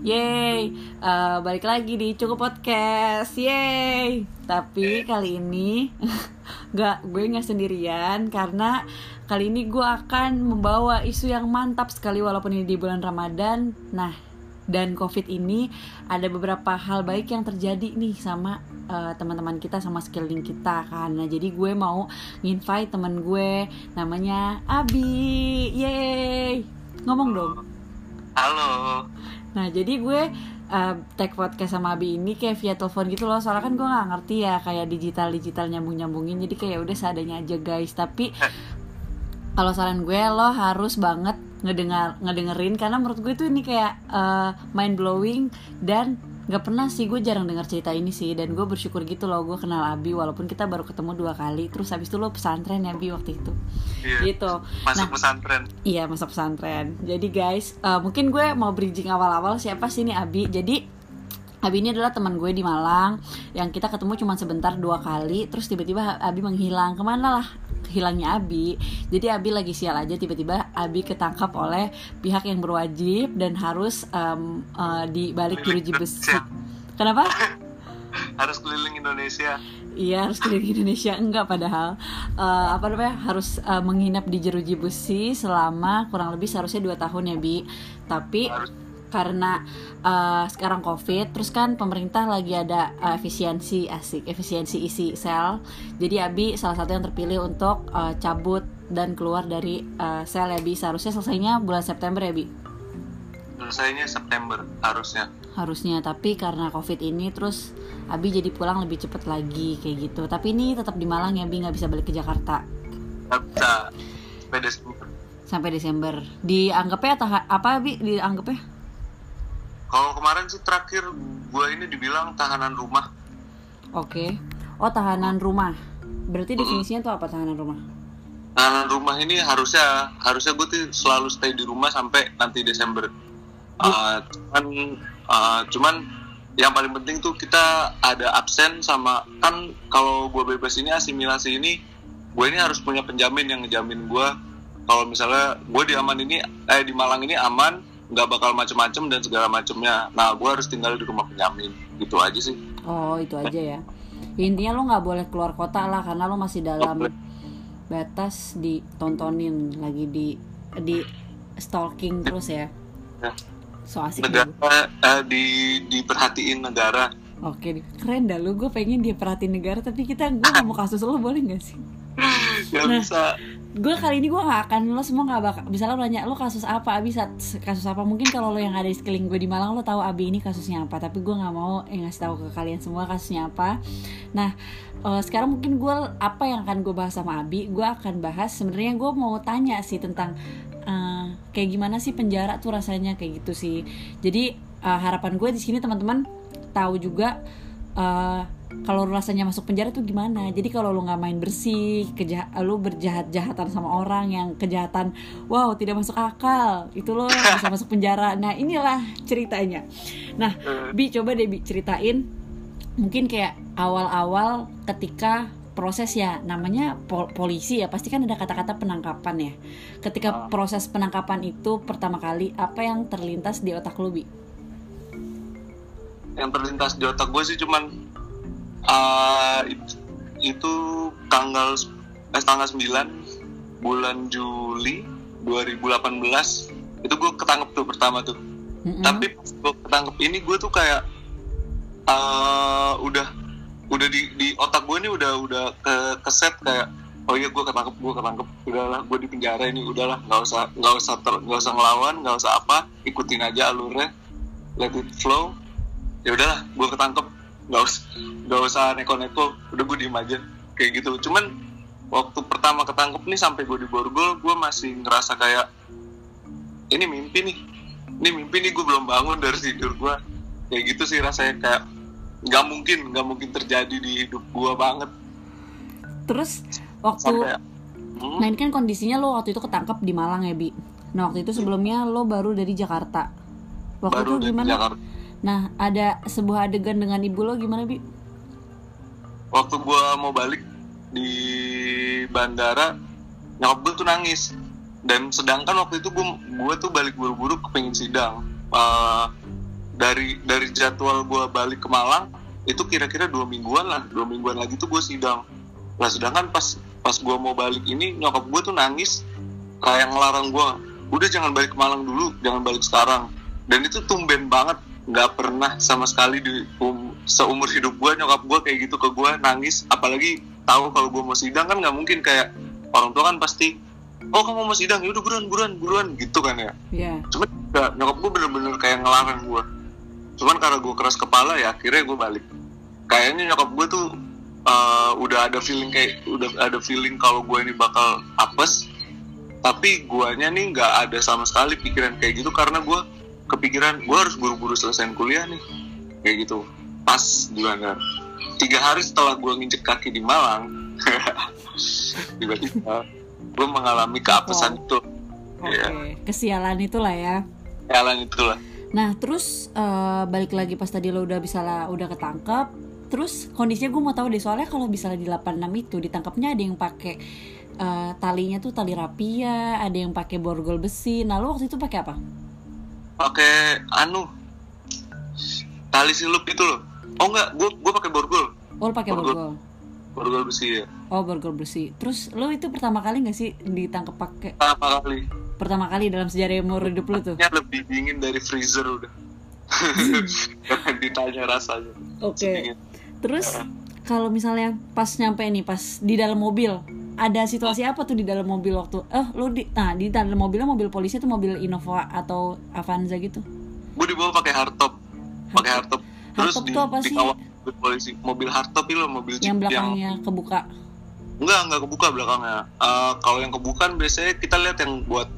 Yeay, uh, balik lagi di Cukup Podcast, yeay. Tapi kali ini nggak gue nggak sendirian karena kali ini gue akan membawa isu yang mantap sekali walaupun ini di bulan Ramadan. Nah, dan COVID ini ada beberapa hal baik yang terjadi nih sama uh, teman-teman kita sama sekeliling kita kan. Nah, jadi gue mau invite teman gue namanya Abi. Yeay. Ngomong dong. Halo. Nah jadi gue uh, tag podcast sama Abi ini kayak via telepon gitu loh. Soalnya kan gue gak ngerti ya kayak digital-digital nyambung-nyambungin. Jadi kayak udah seadanya aja guys. Tapi kalau saran gue lo harus banget ngedengar ngedengerin. Karena menurut gue itu ini kayak uh, mind blowing dan nggak pernah sih gue jarang dengar cerita ini sih dan gue bersyukur gitu loh gue kenal Abi walaupun kita baru ketemu dua kali terus habis itu lo pesantren ya Abi waktu itu Iya. gitu Masuk Nah, pesantren. Iya masuk pesantren. Jadi guys, uh, mungkin gue mau bridging awal-awal siapa sih ini Abi. Jadi Abi ini adalah teman gue di Malang yang kita ketemu cuma sebentar dua kali. Terus tiba-tiba Abi menghilang. Ke mana lah hilangnya Abi? Jadi Abi lagi sial aja tiba-tiba Abi ketangkap oleh pihak yang berwajib dan harus um, uh, di balik jeruji besi. Kenapa? Harus keliling Indonesia. Iya harus keliling Indonesia enggak padahal Eh, apa namanya harus eh, menginap di jeruji besi selama kurang lebih seharusnya dua tahun ya bi tapi Harus karena eh, sekarang covid terus kan pemerintah lagi ada eh, efisiensi asik efisiensi isi sel. Jadi Abi salah satu yang terpilih untuk eh, cabut dan keluar dari eh, sel ya bi seharusnya selesainya bulan September ya bi selesainya September harusnya. harusnya tapi karena covid ini terus Abi jadi pulang lebih cepet lagi kayak gitu. Tapi ini tetap di Malang ya Abi nggak bisa balik ke Jakarta. Nggak bisa. Beda Desember. sampai Desember. Dianggapnya atau apa Abi? Dianggapnya Kalau kemarin sih terakhir gue ini dibilang tahanan rumah. oke. Oh tahanan rumah. Berarti definisinya tuh apa tahanan rumah? Tahanan rumah ini harusnya harusnya gue tuh selalu stay di rumah sampai nanti Desember. Uh, cuman uh, cuman yang paling penting tuh kita ada absen sama kan kalau gue bebas ini asimilasi ini gue ini harus punya penjamin yang ngejamin gue kalau misalnya gue di aman ini eh di Malang ini aman nggak bakal macem-macem dan segala macemnya nah gue harus tinggal di rumah penjamin gitu aja sih oh itu aja ya intinya lo nggak boleh keluar kota lah karena lo masih dalam batas ditontonin lagi di di stalking terus ya Ya. so asik negara eh, di diperhatiin negara Oke, keren dah lu. Gue pengen dia perhatiin negara, tapi kita gue mau kasus lo boleh nggak sih? nggak Nah. bisa Gue kali ini gue nggak akan lo semua nggak bakal. Bisa lo nanya lo kasus apa? Abi kasus apa? Mungkin kalau lo yang ada di sekeliling gue di Malang lo tahu Abi ini kasusnya apa. Tapi gue nggak mau eh, ngasih tahu ke kalian semua kasusnya apa. Nah, eh, sekarang mungkin gue apa yang akan gue bahas sama Abi? Gue akan bahas. Sebenarnya gue mau tanya sih tentang eh, kayak gimana sih penjara tuh rasanya kayak gitu sih. Jadi eh, harapan gue di sini teman-teman tahu juga eh, kalau rasanya masuk penjara tuh gimana? Jadi kalau lu nggak main bersih keja lu berjahat jahatan sama orang yang kejahatan wow tidak masuk akal. Itu lo bisa masuk penjara. Nah inilah ceritanya. Nah Eh, bi coba deh bi ceritain. Mungkin kayak awal-awal ketika proses ya namanya pol- polisi ya pasti kan ada kata-kata penangkapan ya. Ketika Ah. proses penangkapan itu pertama kali apa yang terlintas di otak lu bi? Yang terlintas di otak gue sih cuman uh, itu, itu tanggal eh, tanggal 9 bulan Juli 2018 itu gue ketangkep tuh pertama tuh. Mm-mm. tapi pas gue ketangkep ini gue tuh kayak uh, udah udah di di otak gue ini udah udah ke keset kayak oh iya gue ketangkep gue ketangkep udahlah gue di penjara ini udahlah nggak usah nggak usah ter- nggak usah ngelawan nggak usah apa ikutin aja alurnya let it flow. Ya udahlah gue ketangkep nggak usah nggak usah neko-neko udah gue diem aja kayak gitu. Cuman waktu pertama ketangkep nih sampai gue di borgol gue masih ngerasa kayak ini mimpi nih. Ini mimpi nih gue belum bangun dari tidur gue kayak gitu sih rasanya kayak nggak mungkin nggak mungkin terjadi di hidup gue banget. Terus waktu sampai hmm, Nah ini kan kondisinya lo waktu itu ketangkep di Malang ya Bi? Nah waktu itu sebelumnya lo baru dari Jakarta. Waktu baru itu gimana? Jakarta Nah ada sebuah adegan dengan ibu lo gimana Bi? waktu gue mau balik di bandara nyokap gue tuh nangis. Dan sedangkan waktu itu gue gue tuh balik buru-buru kepengen sidang. Eh, dari dari jadwal gue balik ke Malang itu kira-kira dua mingguan lah. Dua mingguan lagi tuh gue sidang. Lah sedangkan pas pas gue mau balik ini nyokap gue tuh nangis. Kayak ngelarang gue udah jangan balik ke Malang dulu jangan balik sekarang. Dan itu tumben banget nggak pernah sama sekali di um, seumur hidup gue nyokap gue kayak gitu ke gue nangis. Apalagi tahu kalau gue mau sidang kan nggak mungkin kayak orang tua kan pasti oh kamu mau sidang? Yaudah buruan buruan buruan gitu kan ya. Iya. cuman nggak nyokap gue bener-bener kayak ngelarang gue cuman karena gue keras kepala ya akhirnya gue balik. Kayaknya nyokap gue tuh uh, udah ada feeling kayak udah ada feeling kalau gue ini bakal apes. Tapi guanya nih nggak ada sama sekali pikiran kayak gitu karena gue kepikiran gue harus buru-buru selesaiin kuliah nih kayak gitu pas gimana tiga hari setelah gue nginjek kaki di Malang tiba-tiba gue mengalami keapesan itu Oke, Iya. kesialan itulah ya. jalan itulah Nah, terus eh, balik lagi pas tadi lo udah bisa lah, udah ketangkep. Terus kondisinya gue mau tahu deh soalnya kalau misalnya di 86 itu ditangkapnya ada yang pakai eh, talinya tuh tali rapia, ada yang pakai borgol besi. Nah, lo waktu itu pakai apa? Pakai anu tali silup itu loh oh enggak gue gue pakai borgol Oh, pakai Borgol. borgol. borgol besi ya Oh, borgol besi. Terus lo itu pertama kali nggak sih ditangkap pakai pertama kali pertama kali dalam sejarah umur hidup lo tuh? ya lebih dingin dari freezer udah ditanya rasanya Oke. Sedingin. Terus kalau misalnya pas nyampe nih, pas di dalam mobil, ada situasi apa tuh di dalam mobil waktu? Eh, lo di nah di dalam mobilnya mobil polisi tuh mobil Innova atau Avanza gitu? gue dibawa pakai hardtop pakai hardtop terus Hardtop di, tuh apa sih? dikawal mobil polisi mobil hardtop itu mobil Yang belakangnya kebuka. enggak enggak kebuka belakangnya Eh, kalau yang kebuka kan biasanya kita lihat yang buat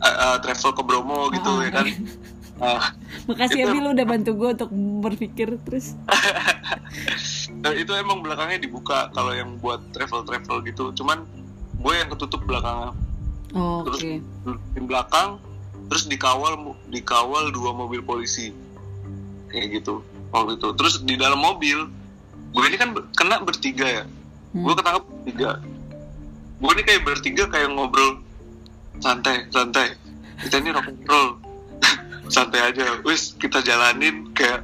eh, eh, travel ke Bromo gitu Ah, ya kan Eh, Makasih ya lo udah bantu gue untuk berpikir terus. Itu emang belakangnya dibuka kalau yang buat travel travel gitu. Cuman gue yang ketutup belakangnya. Oh, Terus- Oke. di belakang terus dikawal dikawal dua mobil polisi. Kayak gitu waktu itu. Terus di dalam mobil gue ini kan kena bertiga ya. Hmm. gue ketangkap bertiga. Gue ini kayak bertiga kayak ngobrol santai santai. Kita ini rock and roll. Santai aja. Wis kita jalanin kayak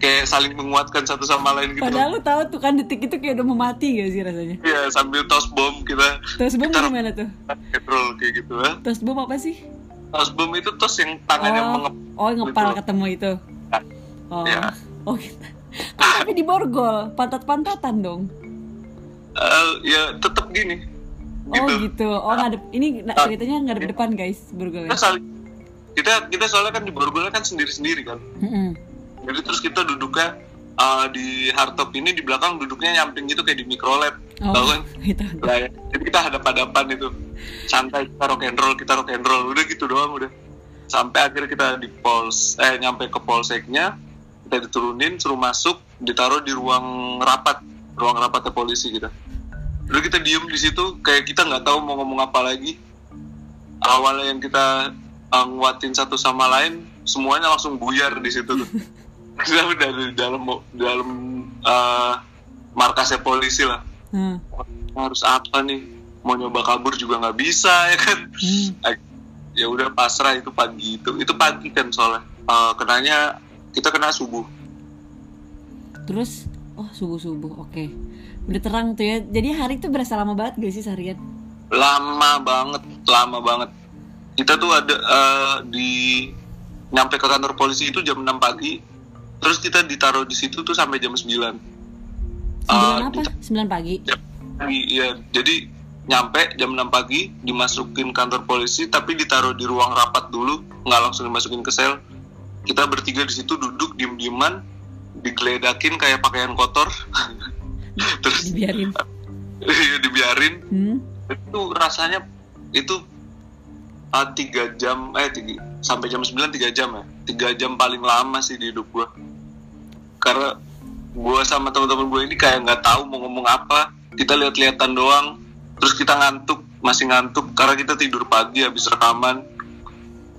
kayak saling menguatkan satu sama lain gitu Padahal lo tahu tuh kan detik itu kayak udah mau mati gak sih rasanya? ya sambil tos bom kita Tos bom Kita- gimana tuh? petrol kayak gitu ya Tos bom apa sih? tos bom itu tos yang tangannya Oh, mengep oh ngepal Gitu. ketemu itu. Oh, Ya. oh gitu. Kan tapi di borgol, pantat-pantatan dong. Eh, ya tetap gini Oh gitu gitu. Oh ngadep ini nah, ceritanya ngadep depan guys borgolnya. kita kita kita soalnya kan di borgolnya kan sendiri sendiri kan Mm-mm. Jadi terus kita duduknya eh, di hardtop ini di belakang duduknya nyamping gitu kayak di microlab Oh, Tahu kan? gitu. Lah, ya. jadi kita hadap-hadapan itu santai kita rock and roll kita rock and roll udah gitu doang udah sampai akhirnya kita di pols eh nyampe ke polseknya kita diturunin suruh masuk ditaruh di ruang rapat ruang rapatnya polisi kita udah kita diem di situ kayak kita nggak tahu mau ngomong apa lagi awalnya yang kita uh, nguatin satu sama lain semuanya langsung buyar di situ tuh kita udah di dalam dalam uh, markasnya polisi lah Hmm. harus apa nih mau nyoba kabur juga nggak bisa ya kan Hmm. ya udah pasrah itu pagi itu itu pagi kan soalnya Eh, kenanya kita kena subuh Terus oh subuh-subuh. Oke. Udah terang tuh ya. Jadi hari itu berasa lama banget gak sih seharian? lama banget lama banget kita tuh ada eh, di nyampe ke kantor polisi itu jam 6 pagi terus kita ditaruh di situ tuh sampai jam 9 Sembilan Ah, apa? Sembilan pagi. Iya, jadi nyampe jam 6 pagi dimasukin kantor polisi tapi ditaruh di ruang rapat dulu nggak langsung dimasukin ke sel kita bertiga di situ duduk diem dieman digeledakin kayak pakaian kotor terus Dibiarin. iya, dibiarin Hmm. itu rasanya itu ah, tiga jam eh tiga, sampai jam 9 tiga jam ya tiga jam paling lama sih di hidup gua karena gua sama teman-teman gue ini kayak nggak tahu mau ngomong apa kita lihat-lihatan doang terus kita ngantuk masih ngantuk karena kita tidur pagi habis rekaman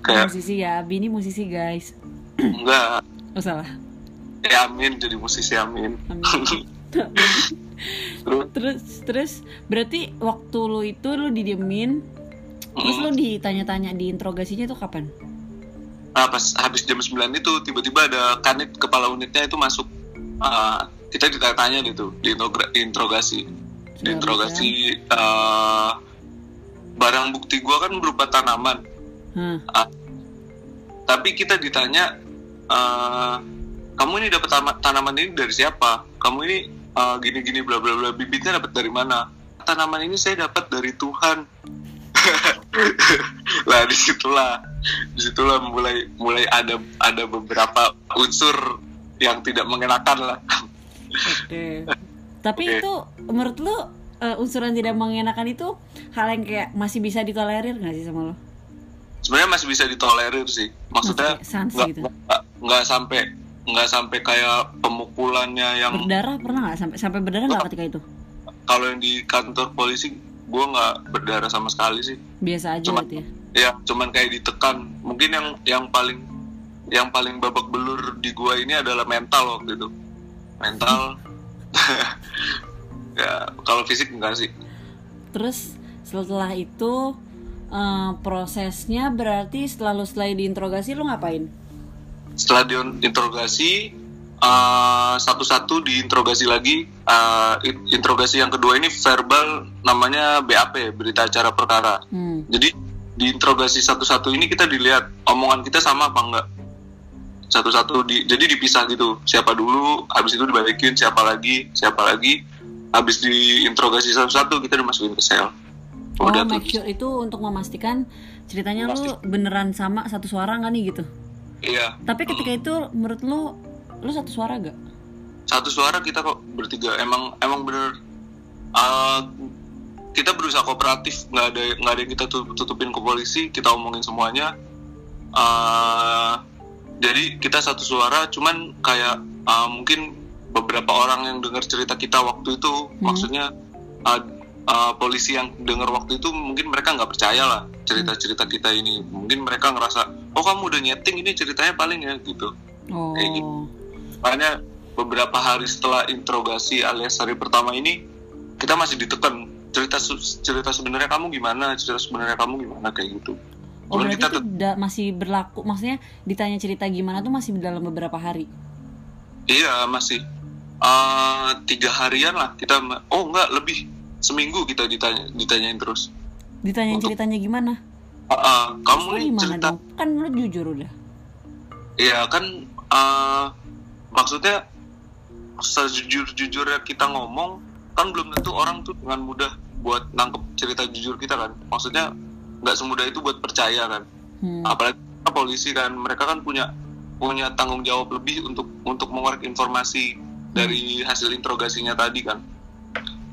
kayak Musisi ya. Bini musisi guys. enggak Oh salah. ya amin jadi musisi amin Amin. terus terus terus berarti waktu lu itu lu didiemin terus lu ditanya-tanya di interogasinya tuh kapan? Ah, pas habis jam 9 itu tiba-tiba ada kanit kepala unitnya itu masuk. Ah, kita ditanya gitu diinterogasi. Diinterogasi eh, barang bukti gua kan berupa tanaman. Hah, tapi kita ditanya eh, kamu ini dapat tanaman ini dari siapa? Kamu ini eh, gini-gini bla bla bla bibitnya dapat dari mana? Tanaman ini saya dapat dari Tuhan lah di situlah di situlah mulai mulai ada ada beberapa unsur yang tidak mengenakan lah Oke. Tapi Oke. itu menurut lu eh, unsur yang tidak mengenakan itu hal yang kayak masih bisa ditolerir nggak sih sama lo? sebenarnya masih bisa ditolerir sih maksudnya nggak gitu. nggak sampai nggak sampai kayak pemukulannya yang Berdarah pernah nggak sampai sampai berdarah nggak ketika itu? kalau yang di kantor polisi gue nggak berdarah sama sekali sih. Biasa aja Cuma- gitu ya. ya cuman kayak ditekan. Mungkin yang yang paling yang paling babak belur di gua ini adalah mental waktu itu. Mental. Ya kalau fisik enggak sih. Terus setelah itu eh, prosesnya berarti setelah lu setelah diinterogasi lu ngapain? setelah diinterogasi eh, satu-satu diinterogasi lagi. In- interogasi yang kedua ini verbal namanya BAP berita acara perkara. Hmm. jadi diinterogasi satu-satu ini kita dilihat omongan kita sama apa enggak? Satu-satu di jadi dipisah gitu. Siapa dulu habis itu dibalikin siapa lagi siapa lagi. Habis diinterogasi satu-satu kita dimasukin ke sel. Oh, udah make sure itu untuk memastikan ceritanya lu beneran sama satu suara nggak nih gitu. iya. Tapi ketika itu menurut lu lu satu suara gak? satu suara kita kok bertiga. Emang emang bener. Uh, kita berusaha kooperatif. Nggak ada nggak ada yang kita tutup- tutupin ke polisi. Kita omongin semuanya. Uh, jadi kita satu suara. Cuman kayak uh, mungkin beberapa orang yang dengar cerita kita waktu itu. Maksudnya uh, uh, polisi yang dengar waktu itu mungkin mereka nggak percaya lah cerita cerita kita ini. Mungkin mereka ngerasa oh kamu udah nyeting ini ceritanya paling ya gitu. Oh. Kayak gitu. Makanya beberapa hari setelah interogasi alias hari pertama ini kita masih ditekan cerita cerita sebenarnya kamu gimana cerita sebenarnya kamu gimana kayak gitu Oh Cuman berarti kita itu da- masih berlaku, maksudnya ditanya cerita gimana tuh masih dalam beberapa hari. iya masih eh, tiga harian lah kita oh enggak lebih seminggu kita ditanya ditanyain terus Ditanyain Untuk- ceritanya gimana? Ah, ah, kamu nih gimana cerita dong? Kan lu jujur udah. Iya kan eh, maksudnya sejujur-jujurnya kita ngomong kan belum tentu orang tuh dengan mudah buat nangkep cerita jujur kita kan. Maksudnya nggak semudah itu buat percaya kan. Hmm. apalagi polisi kan mereka kan punya punya tanggung jawab lebih untuk untuk mengorek informasi dari hasil interogasinya tadi kan.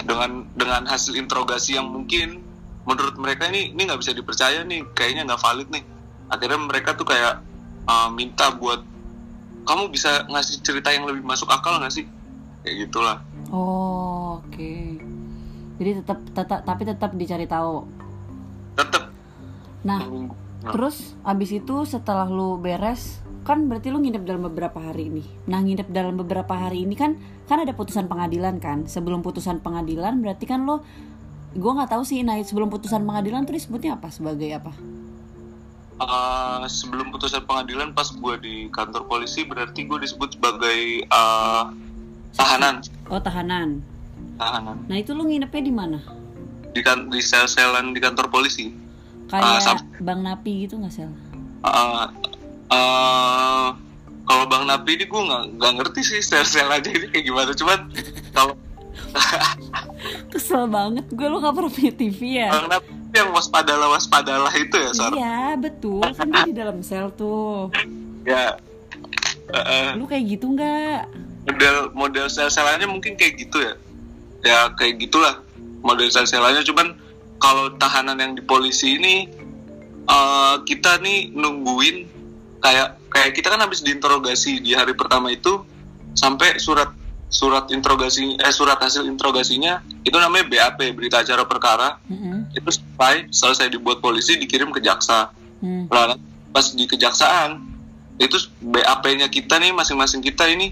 Dengan dengan hasil interogasi yang mungkin menurut mereka ini ini nggak bisa dipercaya nih kayaknya nggak valid nih. Akhirnya mereka tuh kayak uh, minta buat kamu bisa ngasih cerita yang lebih masuk akal nggak sih kayak gitulah Oh, oke. Jadi tetap tetap tapi tetap dicari tahu. tetep Nah. Nah. terus abis itu setelah lu beres kan berarti lu nginep dalam beberapa hari ini. Nah, nginep dalam beberapa hari ini kan kan ada putusan pengadilan kan. Sebelum putusan pengadilan berarti kan lo gua nggak tahu sih nah sebelum putusan pengadilan tuh disebutnya apa sebagai apa? Uh, sebelum putusan pengadilan pas gue di kantor polisi berarti gue disebut sebagai uh, tahanan Oh, tahanan. tahanan Nah, itu lu nginepnya di mana? di kan di sel-selan di kantor polisi Kayak sam- Bang Napi gitu nggak sel? uh, uh, kalau bang Napi ini gue nggak ngerti sih sel-sel aja ini kayak gimana cuman kalau Kesel banget. Gue lu gak pernah punya TV ya? Napi yang waspadalah waspadalah itu ya Sar? Iya betul. Kan di dalam sel tuh. ya. Uh, uh, Lu kayak gitu nggak? model model sel-selannya mungkin kayak gitu ya. Ya kayak gitulah model sel-selannya. Cuman kalau tahanan yang di polisi ini eh, kita nih nungguin kayak kayak kita kan habis diinterogasi di hari pertama itu sampai surat surat interogasi eh surat hasil interogasinya itu namanya BAP berita acara perkara Mm-mm. itu selesai selesai dibuat polisi dikirim ke jaksa Hmm. Lah, pas di kejaksaan itu BAP-nya kita nih masing-masing kita ini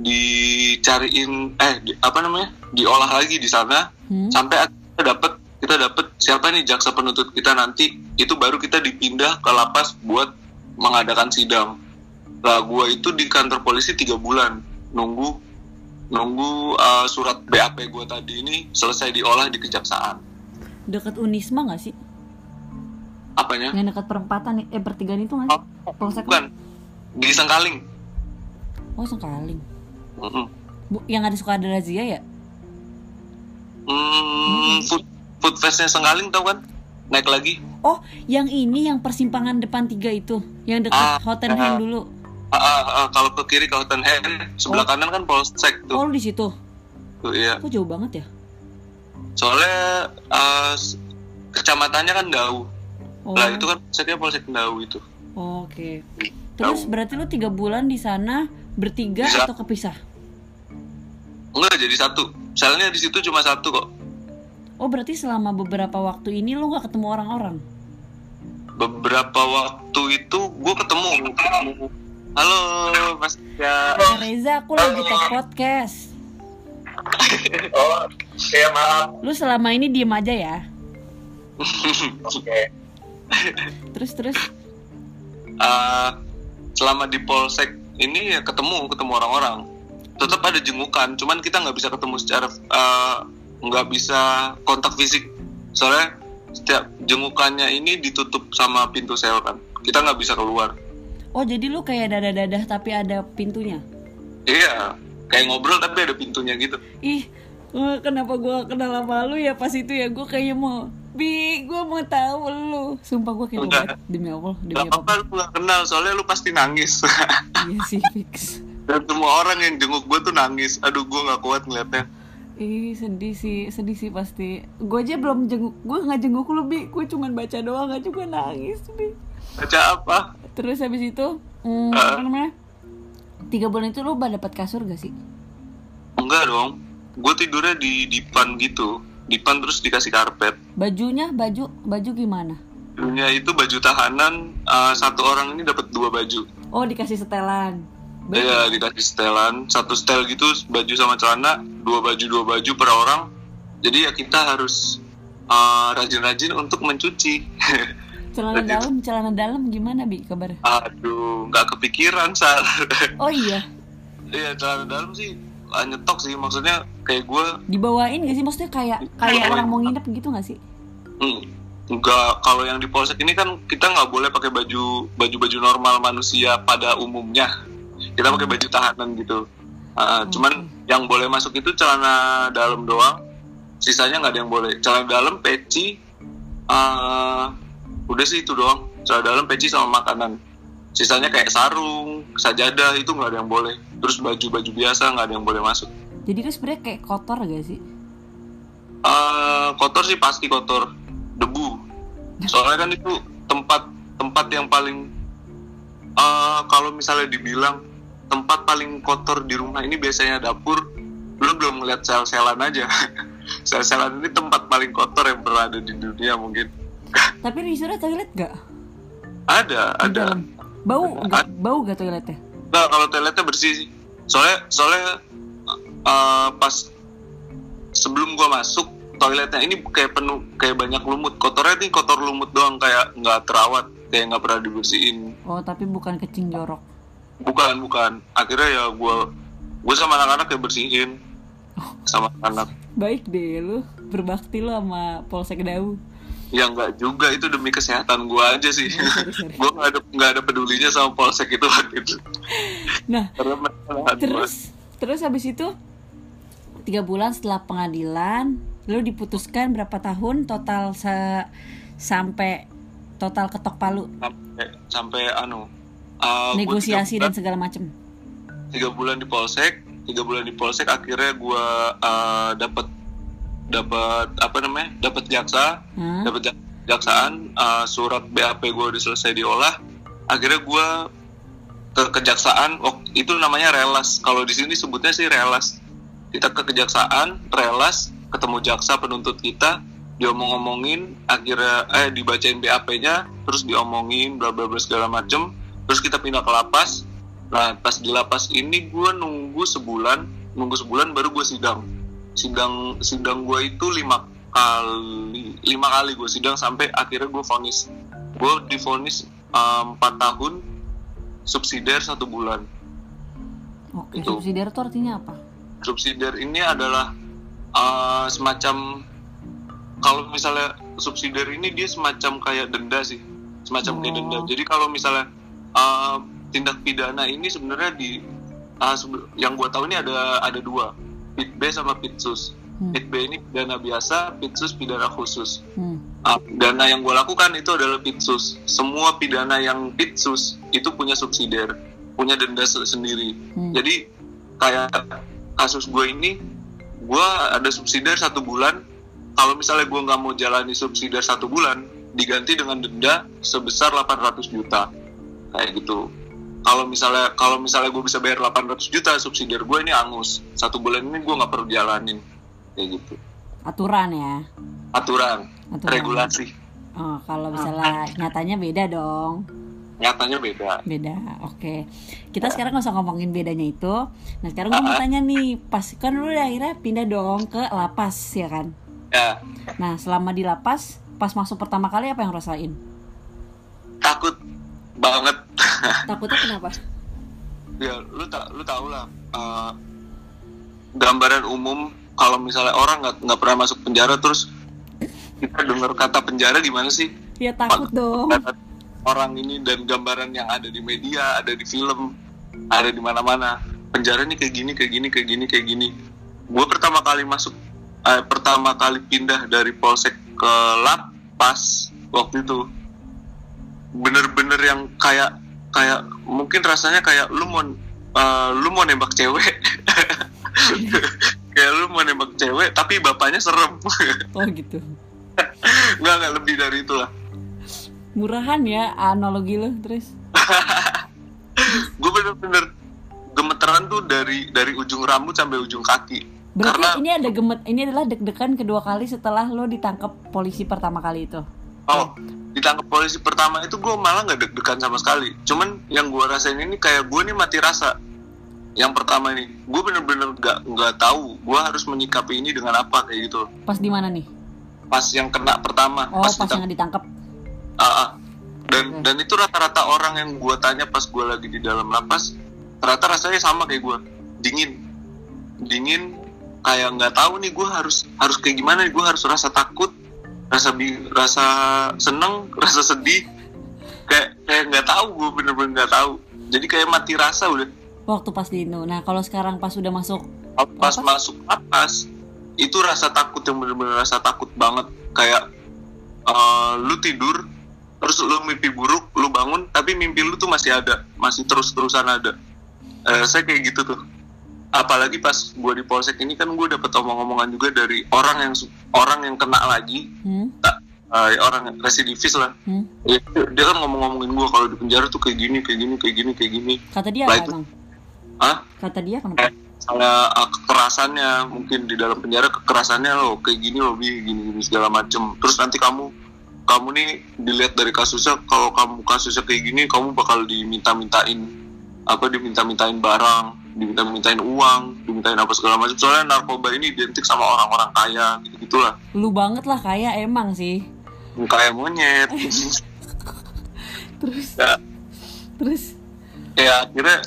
dicariin eh di- apa namanya diolah lagi di sana Hmm. sampai kita dapat kita dapat siapa nih jaksa penuntut kita nanti itu baru kita dipindah ke lapas buat mengadakan sidang lah gue itu di kantor polisi tiga bulan nunggu nunggu uh, surat BAP gue tadi ini selesai diolah di kejaksaan Deket Unisma gak sih? apanya Yang deket perempatan eh pertigaan itu gak sih? oh, Polsek bukan di Sengkaling Oh Sengkaling Mm-mm. Bu, Yang ada suka ada razia ya? Hmm, food food festnya Sengkaling tau kan naik lagi Oh yang ini yang persimpangan depan tiga itu Yang dekat Ah, Hottenham ah. dulu Ah, ah, ah, kalau ke kiri ke Hottenham sebelah Oh. kanan kan polsek tuh, Oh di situ tuh iya Kok jauh banget ya? soalnya uh, kecamatannya kan Dau Oh, lah itu kan polseknya polsek Dau itu Oke Terus Jauh. berarti lu tiga bulan di sana Bertiga Bisa. atau kepisah? enggak jadi satu selnya di situ cuma satu kok Oh berarti selama beberapa waktu ini lu gak ketemu orang-orang? beberapa waktu itu gue ketemu halo mas ya Eh, Reza aku lagi take podcast. Oh ya maaf. Lu selama ini diem aja ya? Oke. Terus terus? Eh, selama di polsek ini ya ketemu ketemu orang-orang. Tetap ada jengukan cuman kita nggak bisa ketemu secara eh, nggak bisa kontak fisik. Soalnya setiap jengukannya ini ditutup sama pintu sel kan. Kita nggak bisa keluar Oh jadi lu kayak dadah-dadah tapi ada pintunya? iya kayak ngobrol tapi ada pintunya gitu. Ih kenapa gua kenal sama lu ya pas itu ya? Gue kayaknya mau Bi gue mau tahu lu. Sumpah gue kayak banget. Demi Allah Demi Gak apa apa-apa lu gak kenal soalnya lu pasti nangis. Iya sih fix. Dan semua orang yang jenguk gue tuh nangis. Aduh gue nggak kuat ngeliatnya. Ih sedih sih Sedih sih pasti. Gue aja belum jenguk Gue gak jenguk lu Bi. Gue cuma baca doang Gak juga nangis Bi. Baca apa Terus habis itu hmm, Ah. Apa namanya Tiga bulan itu lu dapat kasur gak sih? enggak dong gue tidurnya di dipan gitu dipan terus dikasih karpet Bajunya Baju Baju gimana? Dunia itu baju tahanan uh, satu orang ini dapat dua baju. Oh dikasih setelan. Iya dikasih setelan satu setel gitu baju sama celana dua baju dua baju per orang. Jadi ya kita harus uh, rajin-rajin untuk mencuci. Celana dalam Celana dalam gimana Bi kabar? Aduh nggak kepikiran sal. Oh iya Iya celana dalam sih nyetok sih maksudnya kayak gue Dibawain gak sih? Maksudnya kayak Kayak orang mau nginep gitu gak sih? nggak kalau yang di polsek ini kan kita nggak boleh pakai baju baju baju normal manusia pada umumnya kita pakai baju tahanan gitu Uh, cuman yang boleh masuk itu celana dalam doang sisanya nggak ada yang boleh celana dalam peci uh, udah sih itu doang. Celana dalam peci sama makanan. Sisanya kayak sarung sajadah itu nggak ada yang boleh. Terus baju baju biasa nggak ada yang boleh masuk. Jadi kan sebenarnya kayak kotor gak sih? Eh, kotor sih pasti kotor. Debu. Soalnya kan itu tempat tempat yang paling eh, kalau misalnya dibilang tempat paling kotor di rumah ini biasanya dapur. Lu belum ngeliat sel-selan aja. Sel-selan ini tempat paling kotor yang pernah ada di dunia mungkin Tapi Rizura toilet gak? ada Di ada. dalam. Bau gak? Bau gak toiletnya? Nggak, kalau toiletnya bersih sih. Soalnya soalnya eh, pas sebelum gua masuk toiletnya ini kayak penuh kayak banyak lumut. Kotornya nih kotor lumut doang kayak nggak terawat kayak nggak pernah dibersihin. Oh tapi bukan kecing jorok. Bukan bukan. Akhirnya ya gua gua sama anak-anak kayak bersihin. Sama anak. Baik deh lu Berbakti lu sama Polsek Dau ya nggak juga. Itu demi kesehatan gua aja sih. Oh, sorry, sorry. gua nggak ada nggak ada pedulinya sama polsek itu waktu itu. Nah karena masalah terus Terus habis itu Tiga bulan setelah pengadilan Lu diputuskan berapa tahun Total se sampai Total ketok palu? Sampai sampai anu uh, gua Negosiasi tiga dan segala macem. Tiga bulan di polsek tiga bulan di polsek akhirnya gue dapat dapat apa namanya dapat jaksa Hah? dapat jak- jaksaan uh, surat BAP gue udah selesai diolah. Akhirnya gue ke kejaksaan oh, itu namanya relas. Kalau di sini sebutnya sih relas. Kita ke kejaksaan relas ketemu jaksa penuntut kita diomong-omongin akhirnya eh dibacain BAP-nya terus diomongin bla bla bla segala macem. Terus kita pindah ke lapas. Nah pas di lapas ini gue nunggu sebulan nunggu sebulan baru gue sidang sidang sidang gue itu lima kali lima kali gue sidang sampai akhirnya gue vonis gue divonis eh, empat tahun subsidiar satu bulan Oke, Itu. subsidiar itu artinya apa? subsidiar ini adalah eh, semacam kalau misalnya subsidiar ini dia semacam kayak denda sih semacam kayak Oh. denda jadi kalau misalnya eh, tindak pidana ini sebenarnya di sebe- yang gua tahu ini ada ada dua pit B sama pit sus Hmm. pit B ini pidana biasa pit sus pidana khusus Hmm. Ah, pidana yang gue lakukan itu adalah pitsus. Semua pidana yang pitsus itu punya subsidiar, punya denda se- sendiri. Hmm. Jadi kayak kasus gue ini, gue ada subsidiar satu bulan. Kalau misalnya gue nggak mau jalani subsidiar satu bulan, diganti dengan denda sebesar 800 juta, kayak gitu. Kalau misalnya kalau misalnya gue bisa bayar 800 juta, subsidiar gue ini angus. Satu bulan ini gue nggak perlu jalanin, kayak gitu. Aturan ya. Aturan, Aturan. regulasi, Oh, kalau misalnya nyatanya beda dong. nyatanya beda. Beda. Oke. Kita sekarang nggak usah ngomongin bedanya itu. Nah, sekarang gue mau tanya nih, pas kan lu akhirnya pindah dong ke lapas ya kan? Ya, Nah, selama di lapas, pas masuk pertama kali apa yang rasain? takut banget. Takutnya kenapa? ya lu tak lu tau lah uh, gambaran umum kalau misalnya orang nggak nggak pernah masuk penjara terus kita dengar kata penjara gimana sih? Ya takut dong. Orang ini dan gambaran yang ada di media ada di film ada di mana-mana. Penjara ini kayak gini kayak gini kayak gini kayak gini. Gue pertama kali masuk eh, pertama kali pindah dari polsek ke lapas waktu itu bener-bener yang kayak kayak mungkin rasanya kayak lu mau eh, lu mau nembak cewek kayak lu mau nembak cewek tapi bapaknya serem Oh gitu. nggak nggak lebih dari itulah Murahan ya analogi lu terus. gue bener-bener gemeteran tuh dari dari ujung rambut sampai ujung kaki Berarti karena ini ada gemet, ini adalah deg-degan kedua kali setelah lo ditangkap polisi pertama kali itu. Oh ditangkap polisi pertama itu gue malah nggak deg-degan sama sekali cuman yang gue rasain ini kayak gue nih mati rasa yang pertama ini gue bener-bener nggak nggak tahu gue harus menyikapi ini dengan apa kayak gitu Pas di mana nih? pas yang kena pertama Oh, pas pas ditangkap yang ditangkap. Ah, ah. dan Oke. dan itu rata-rata orang yang gue tanya pas gue lagi di dalam lapas ternyata rasanya sama kayak gue dingin dingin kayak nggak tahu nih gue harus harus kayak gimana nih gue harus rasa takut rasa bi rasa seneng rasa sedih. Kayak kayak nggak tahu gue bener-bener nggak tahu. Jadi kayak mati rasa udah. Waktu pas di Indo. Nah, kalau sekarang pas udah masuk pas Lapas? masuk lapas itu rasa takut yang bener-bener rasa takut banget. Kayak eh, lu tidur terus lu mimpi buruk lu bangun tapi mimpi lu tuh masih ada. Masih terus-terusan ada. Eh, saya kayak gitu tuh apalagi pas gue di polsek ini kan gue dapet omong-omongan juga dari orang yang orang yang kena lagi hmm? eh, orang residivis lah Hmm? dia, dia kan ngomong-ngomongin gue kalau di penjara tuh kayak gini kayak gini kayak gini kayak gini Kata dia Lah, apa itu- emang? ah Kata dia kenapa? kayak misalnya uh, kekerasannya mungkin di dalam penjara kekerasannya lo kayak gini lo bi gini gini segala macem terus nanti kamu kamu nih dilihat dari kasusnya kalau kamu kasusnya kayak gini kamu bakal diminta-mintain apa diminta-mintain barang diminta-mintain uang dimintain apa segala macam. Soalnya narkoba ini identik sama orang-orang kaya gitu gitulah Lu banget lah kayak emang sih. kayak monyet. Terus? Ya, terus? Ya akhirnya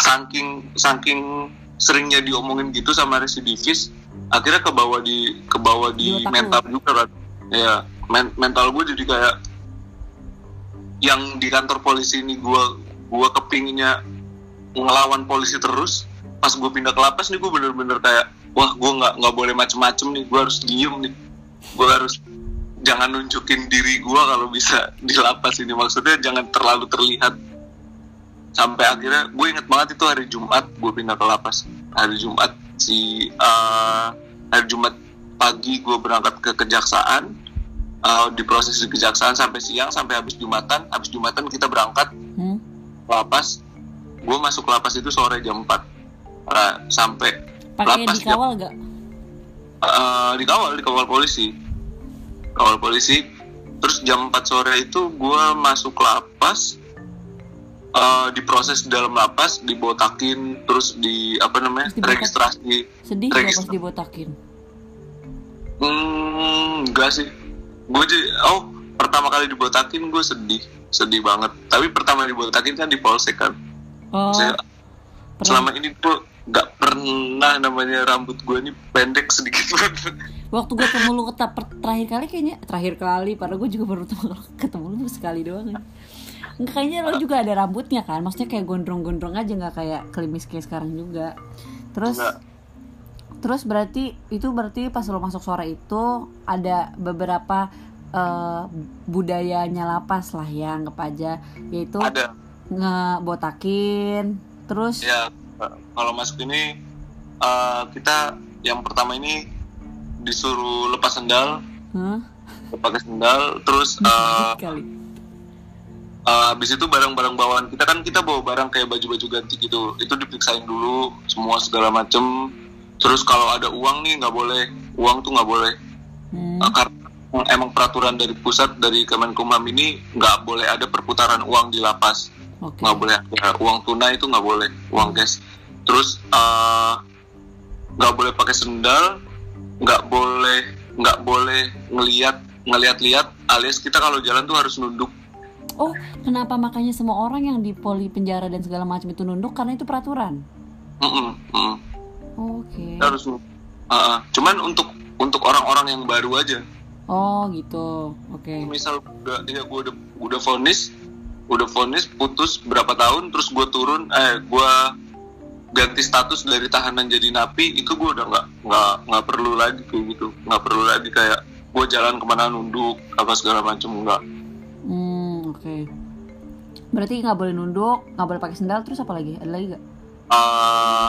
saking saking seringnya diomongin gitu sama residivis akhirnya ke bawah di ke bawah Di mental juga kan ya men- mental gue jadi kayak yang di kantor polisi ini gue gue kepinginnya ngelawan polisi terus pas gue pindah ke lapas nih gue bener-bener kayak wah gue nggak nggak boleh macem-macem nih gue harus diem nih. Gue harus jangan nunjukin diri gue kalau bisa di lapas ini. Maksudnya jangan terlalu terlihat. Sampai akhirnya gue inget banget itu hari Jumat gue pindah ke lapas. Hari Jumat si eh, hari Jumat pagi gue berangkat ke kejaksaan. Eh, diproses di kejaksaan sampai siang sampai habis Jumatan. Habis Jumatan kita berangkat hmm? lapas gue masuk lapas itu sore jam 4 Nah, sampai pakai Lapas dikawal gak? eh, dikawal dikawal polisi. Kawal polisi. Terus jam 4 sore itu gue masuk lapas eh, diproses di dalam lapas dibotakin terus di apa namanya Terus dibotak? registrasi. Sedih gak pas dibotakin? hmm, enggak sih. Gue oh pertama pertama kali dibotakin gue sedih. Sedih banget. Tapi pertama dibotakin kan di polsek kan oh. Saya- selama ini gue nggak pernah namanya rambut gue ini pendek sedikit banget waktu gue ketemu lu terakhir kali kayaknya terakhir kali padahal gue juga baru ketemu, ketemu lu tuh sekali doang. Ya. Nggak, kayaknya lo juga ada rambutnya kan? Maksudnya kayak gondrong-gondrong aja nggak kayak klimis kayak sekarang juga. Terus Nggak. terus berarti itu berarti pas lo masuk sore itu ada beberapa eh, budayanya lapas lah ya anggap aja. Yaitu ada ngebotakin. Terus? Ya kalau masuk ini eh, kita yang pertama ini disuruh lepas sendal. Hah? pakai sendal terus eh, kali Eh, habis itu barang-barang bawaan kita kan kita bawa barang kayak baju-baju ganti gitu. Itu diperiksain dulu semua segala macem. Terus kalau ada uang nih nggak boleh. Uang tuh nggak boleh. Hmm, Eh, karena emang peraturan dari pusat dari Kemenkumham ini nggak boleh ada perputaran uang di lapas nggak boleh ada uang tunai itu nggak boleh uang cash terus eh, nggak boleh pakai sendal nggak boleh nggak boleh ngelihat ngelihat-lihat alias kita kalau jalan tuh harus nunduk Oh, kenapa makanya semua orang yang di poli penjara dan segala macam itu nunduk karena itu peraturan? Mm-mm, mm. Oke. Kita harus uh, cuman untuk untuk orang-orang yang baru aja Oh, gitu. Oke. misal udah ya gue udah udah vonis udah vonis putus berapa tahun terus gue turun eh gue ganti status dari tahanan jadi napi itu gue udah nggak nggak nggak perlu lagi kayak gitu nggak perlu lagi kayak gue jalan ke mana nunduk apa segala macam nggak Hmm, oke. Berarti nggak boleh nunduk, nggak boleh pakai sendal, terus apa lagi? Ada lagi gak? Eh,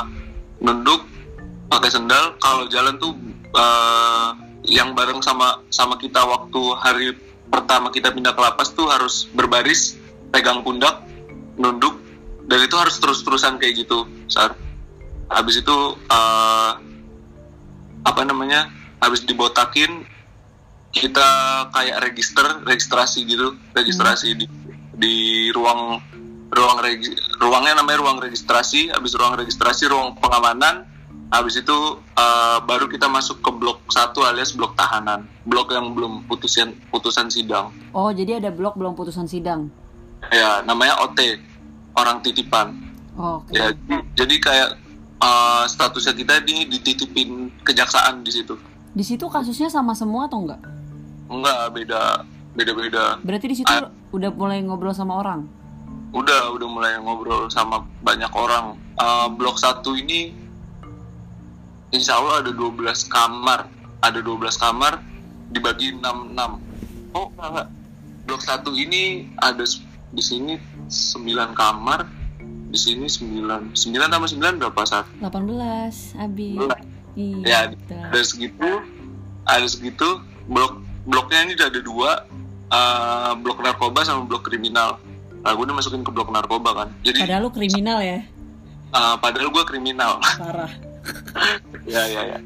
nunduk pakai sendal kalau jalan tuh eh, yang bareng sama sama kita waktu hari pertama kita pindah ke lapas tuh harus berbaris pegang pundak nunduk dan itu harus terus-terusan kayak gitu sar. Habis itu eh, apa namanya habis dibotakin kita kayak register registrasi gitu registrasi di di ruang ruang regi, ruangnya namanya ruang registrasi habis ruang registrasi ruang pengamanan habis itu eh, baru kita masuk ke blok satu alias blok tahanan blok yang belum putusan putusan sidang. Oh, jadi ada blok belum putusan sidang. Ya namanya OT orang titipan Oh, Oke. ya jadi- kayak eh, statusnya kita ini dititipin kejaksaan di situ Di situ kasusnya sama semua atau enggak? enggak beda beda beda Berarti di situ Ah. udah mulai ngobrol sama orang. udah udah mulai ngobrol sama banyak orang Eh, blok satu ini insya Allah ada 12 kamar ada 12 kamar dibagi 6 6 oh enggak, enggak. blok satu ini ada di sini 9 kamar di sini 9 9 tambah 9 berapa saat 18, Abi. Iya. ya betul. ada segitu ada segitu blok bloknya ini udah ada dua eh, blok narkoba sama blok kriminal nah gue udah masukin ke blok narkoba kan jadi Padahal lu kriminal ya. eh, padahal gue kriminal Parah. ya ya ya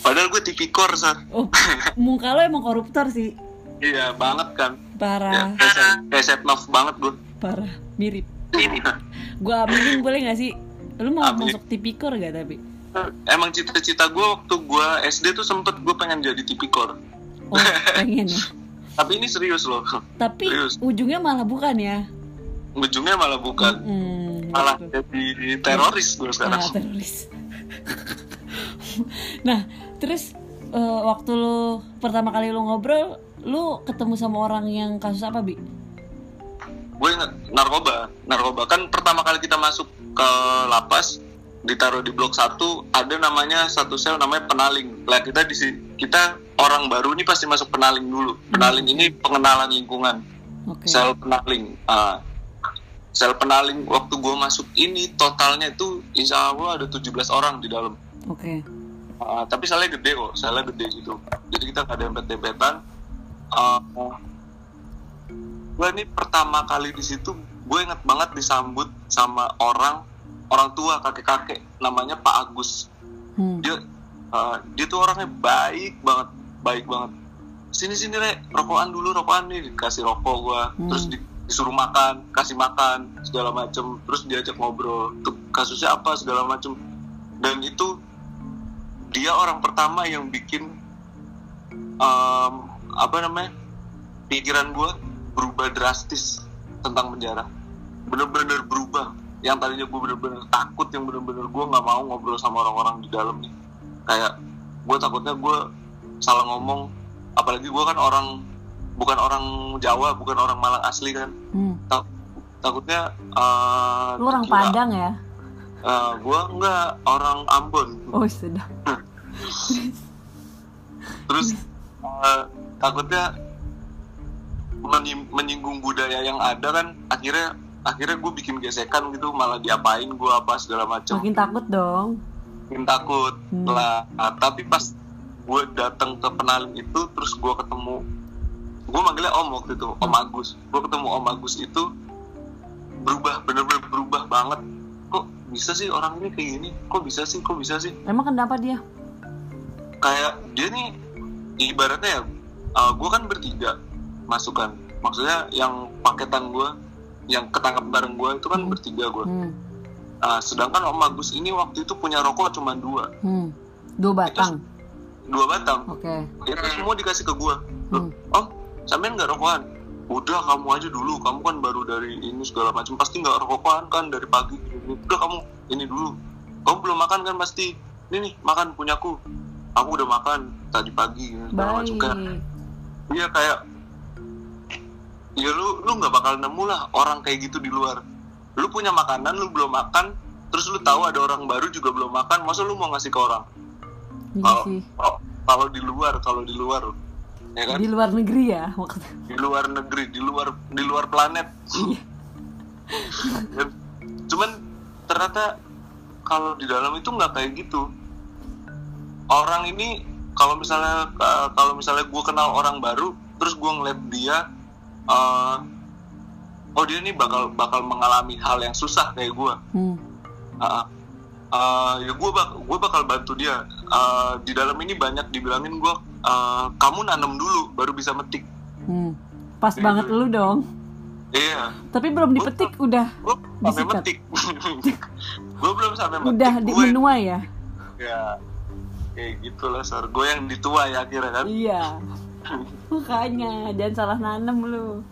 padahal gue tipikor sar Oh, muka lo emang koruptor sih. iya banget kan Parah, Set- kayak Setnov banget gue parah. Mirip. Gua aminin boleh gak sih? Lu mau Amin. masuk tipikor gak tapi? emang cita-cita gue waktu gue SD tuh sempet gue pengen jadi tipikor Oh, pengen ya. tapi ini serius loh Tapi Serius. ujungnya malah bukan ya. ujungnya malah bukan Mm, malah betul. jadi teroris gue sekarang Ah, teroris. nah, terus eh, waktu lu pertama kali lu ngobrol, lu ketemu sama orang yang kasus apa, Bi? gue inget narkoba. Narkoba. Kan pertama kali kita masuk ke lapas ditaruh di blok satu ada namanya satu sel namanya penaling. Lah kita di kita orang baru ini pasti masuk penaling dulu. Penaling ini pengenalan lingkungan. Oke. sel penaling. Ah, sel penaling waktu gue masuk ini totalnya itu insya Allah ada 17 orang di dalam. Oke. Ah, tapi selnya gede kok. Selnya gede gitu. Jadi kita nggak dempet dempetan uh, gue ini pertama kali di situ gue inget banget disambut sama orang orang tua kakek kakek namanya Pak Agus Hmm. dia uh, dia tuh orangnya baik banget baik banget sini sini rek rokokan dulu rokokan nih dikasih rokok gue Hmm. terus di- disuruh makan kasih makan segala macem terus diajak ngobrol tuh kasusnya apa segala macem dan itu dia orang pertama yang bikin um, apa namanya pikiran gue berubah drastis tentang penjara. Bener-bener berubah. Yang tadinya gue bener-bener takut yang bener-bener gue nggak mau ngobrol sama orang-orang di dalam nih. Kayak gue takutnya gue salah ngomong. Apalagi gue kan orang bukan orang Jawa bukan orang Malang asli kan. Hmm. Tak- takutnya uh, Lu orang dikira- Padang ya? uh, gue enggak orang Ambon. Oh sudah. terus uh, takutnya menyinggung budaya yang ada kan akhirnya akhirnya gue bikin gesekan gitu malah diapain gue apa segala macam. Makin takut dong. makin takut. Hmm. lah Nah, tapi pas gue datang ke penalin itu terus gue ketemu gue manggilnya om waktu itu om Agus. Gue ketemu om Agus itu berubah bener-bener berubah banget. Kok bisa sih orang ini kayak gini? Kok bisa sih? Kok bisa sih? Emang kenapa dia? kayak dia nih ibaratnya ya gue kan bertiga masukan maksudnya yang paketan gue yang ketangkap bareng gue itu kan Hmm. bertiga gue Hmm. Nah, sedangkan Om Agus ini waktu itu punya rokok cuma dua Hmm. Dua batang. dua batang Oke. itu semua dikasih ke gue Hmm. Om sampean nggak rokokan udah kamu aja dulu kamu kan baru dari ini segala macam pasti nggak rokokan kan dari pagi gini, udah kamu ini dulu kamu belum makan kan pasti ini nih makan punyaku aku udah makan tadi pagi segala macam Baik. Iya kayak ya lu lu nggak bakal nemu lah orang kayak gitu di luar. Lu punya makanan lu belum makan, terus lu tahu ada orang baru juga belum makan, masa lu mau ngasih ke orang? Iya Kalau sih. kalau- di luar, kalau di luar, ya kan? Di luar negeri ya maksudnya. Di luar negeri, di luar di luar planet. Iya. Dan- Cuman ternyata kalau di dalam itu nggak kayak gitu. Orang ini kalau misalnya uh, kalau misalnya gue kenal orang baru, terus gue ngeliat dia, uh, oh dia ini bakal bakal mengalami hal yang susah kayak gue. Hmm. Uh, uh, ya gue bak gue bakal bantu dia. Uh, di dalam ini banyak dibilangin gue, uh, kamu nanam dulu baru bisa metik. Hmm. Pas Iya. banget lu dong. Iya, Tapi belum dipetik udah gue sampai metik. gue belum sampai metik. udah di ya. ya kayak gitu lah sar gue yang ditua ya akhirnya kan Iya. Makanya jangan salah nanem lu.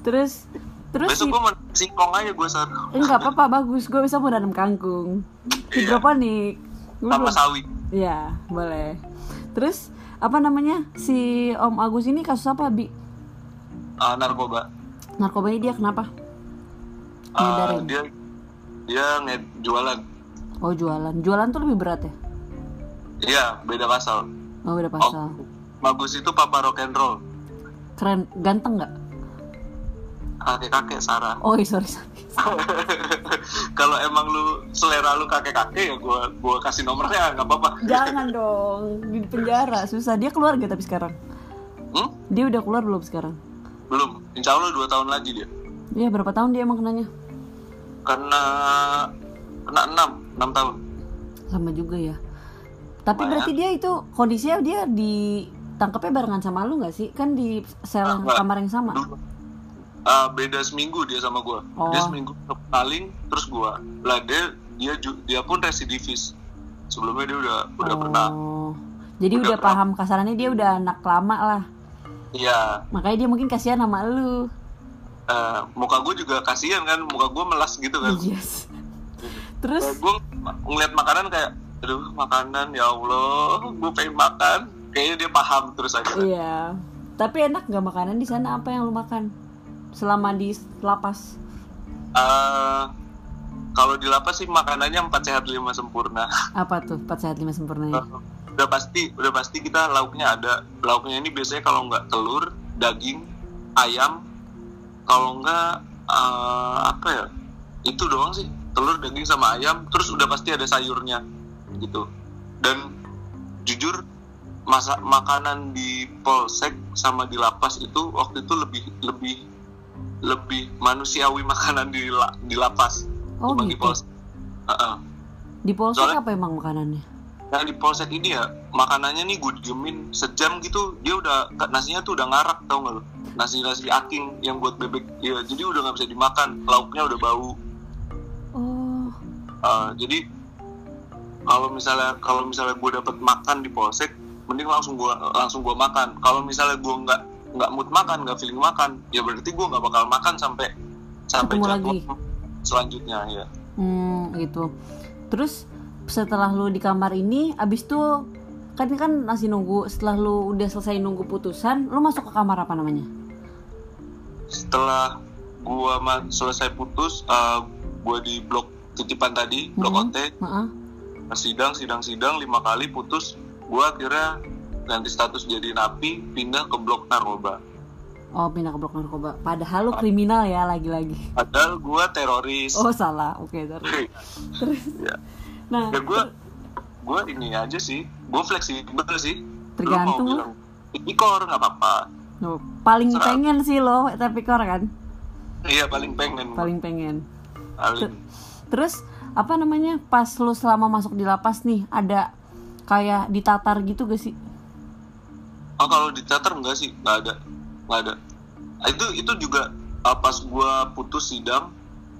Terus terus besok gue mau singkong aja gue sar enggak apa-apa bagus. Gue bisa mau nanam kangkung. Hidroponik. Gue sama belum- sawi Iya, boleh. Terus apa namanya? Si Om Agus ini kasus apa, Bi? Ah, narkoba Narkobanya dia kenapa? Ngedarin. dia dia nge jualan Oh, jualan. Jualan tuh lebih berat ya? Iya beda pasal Oh, udah pasal. bagus itu papa rock and roll Keren, ganteng nggak? kakek kakek Sarah Oh, iya, sorry, sorry. kalau emang lu selera lu kakek kakek ya gue gue kasih nomornya nggak apa-apa Jangan dong, di penjara susah. Dia keluar gak tapi sekarang? hmm? Dia udah keluar belum sekarang? belum insya Allah dua tahun lagi dia Iya, berapa tahun dia emang kenanya? karena kena enam enam tahun Lama juga ya. Tapi Lumayan. berarti dia itu kondisinya dia ditangkapnya barengan sama lu nggak sih? Kan di sel Enggak. kamar yang sama. Ah, beda seminggu dia sama gua Oh. dia seminggu paling terus gua lah dia dia dia pun residivis sebelumnya dia udah udah pernah Oh. Jadi Udah udah, pernah. paham kasarannya dia udah anak lama lah. iya Makanya dia mungkin kasihan sama lu. eh, muka gue juga kasihan kan muka gue melas gitu kan Yes. Terus gue ngeliat makanan kayak aduh makanan ya Allah gue pengen makan kayaknya dia paham terus aja iya. Tapi enak nggak makanan di sana apa yang lu makan? Selama di lapas. Eh, kalau di lapas sih makanannya empat sehat lima sempurna Apa tuh? 4 sehat 5 sempurnanya. udah pasti udah pasti kita lauknya ada lauknya ini biasanya kalau nggak telur daging ayam kalau nggak eh, apa ya itu doang sih telur daging sama ayam terus udah pasti ada sayurnya gitu dan jujur masa makanan di polsek sama di lapas itu waktu itu lebih lebih lebih manusiawi makanan di la- di lapas Oh ketimbang di gitu. polsek Heeh. Di polsek Soalnya- apa emang makanannya? Nah di polsek ini ya makanannya nih gue diemin sejam gitu dia udah nasinya tuh udah ngarak tau gak lo nasi nasi aking yang buat bebek ya jadi udah nggak bisa dimakan lauknya udah bau Oh, Uh, jadi kalau misalnya kalau misalnya gue dapet makan di polsek mending langsung gue langsung gue makan kalau misalnya gue nggak nggak mood makan nggak feeling makan ya berarti gue nggak bakal makan sampai sampai Ketemu jadwal lagi. selanjutnya ya Hmm, gitu. Terus setelah lu di kamar ini, abis itu kan kan masih nunggu. Setelah lu udah selesai nunggu putusan, lu masuk ke kamar apa namanya? setelah gua ma- selesai putus uh, gua di blok titipan tadi blok Mhm. OT Heeh. Sidang sidang sidang lima kali putus gua akhirnya ganti status jadi napi pindah ke blok narkoba Oh, pindah ke blok narkoba. Padahal lu kriminal ya lagi-lagi. padahal gua teroris Oh, salah. Oke, terus. Terus. ya. Nah, ya gua gua ini aja sih gua fleksibel sih Tergantung mau bilang tipikor nggak apa-apa paling Serah. pengen sih lo tapi kor kan? iya paling pengen Paling pengen. paling Terus apa namanya? Pas lu selama masuk di lapas nih, ada kayak ditatar gitu gak sih? Oh kalau di teater enggak sih, nggak ada, nggak ada. Ah, Itu itu juga uh, pas gua putus sidang,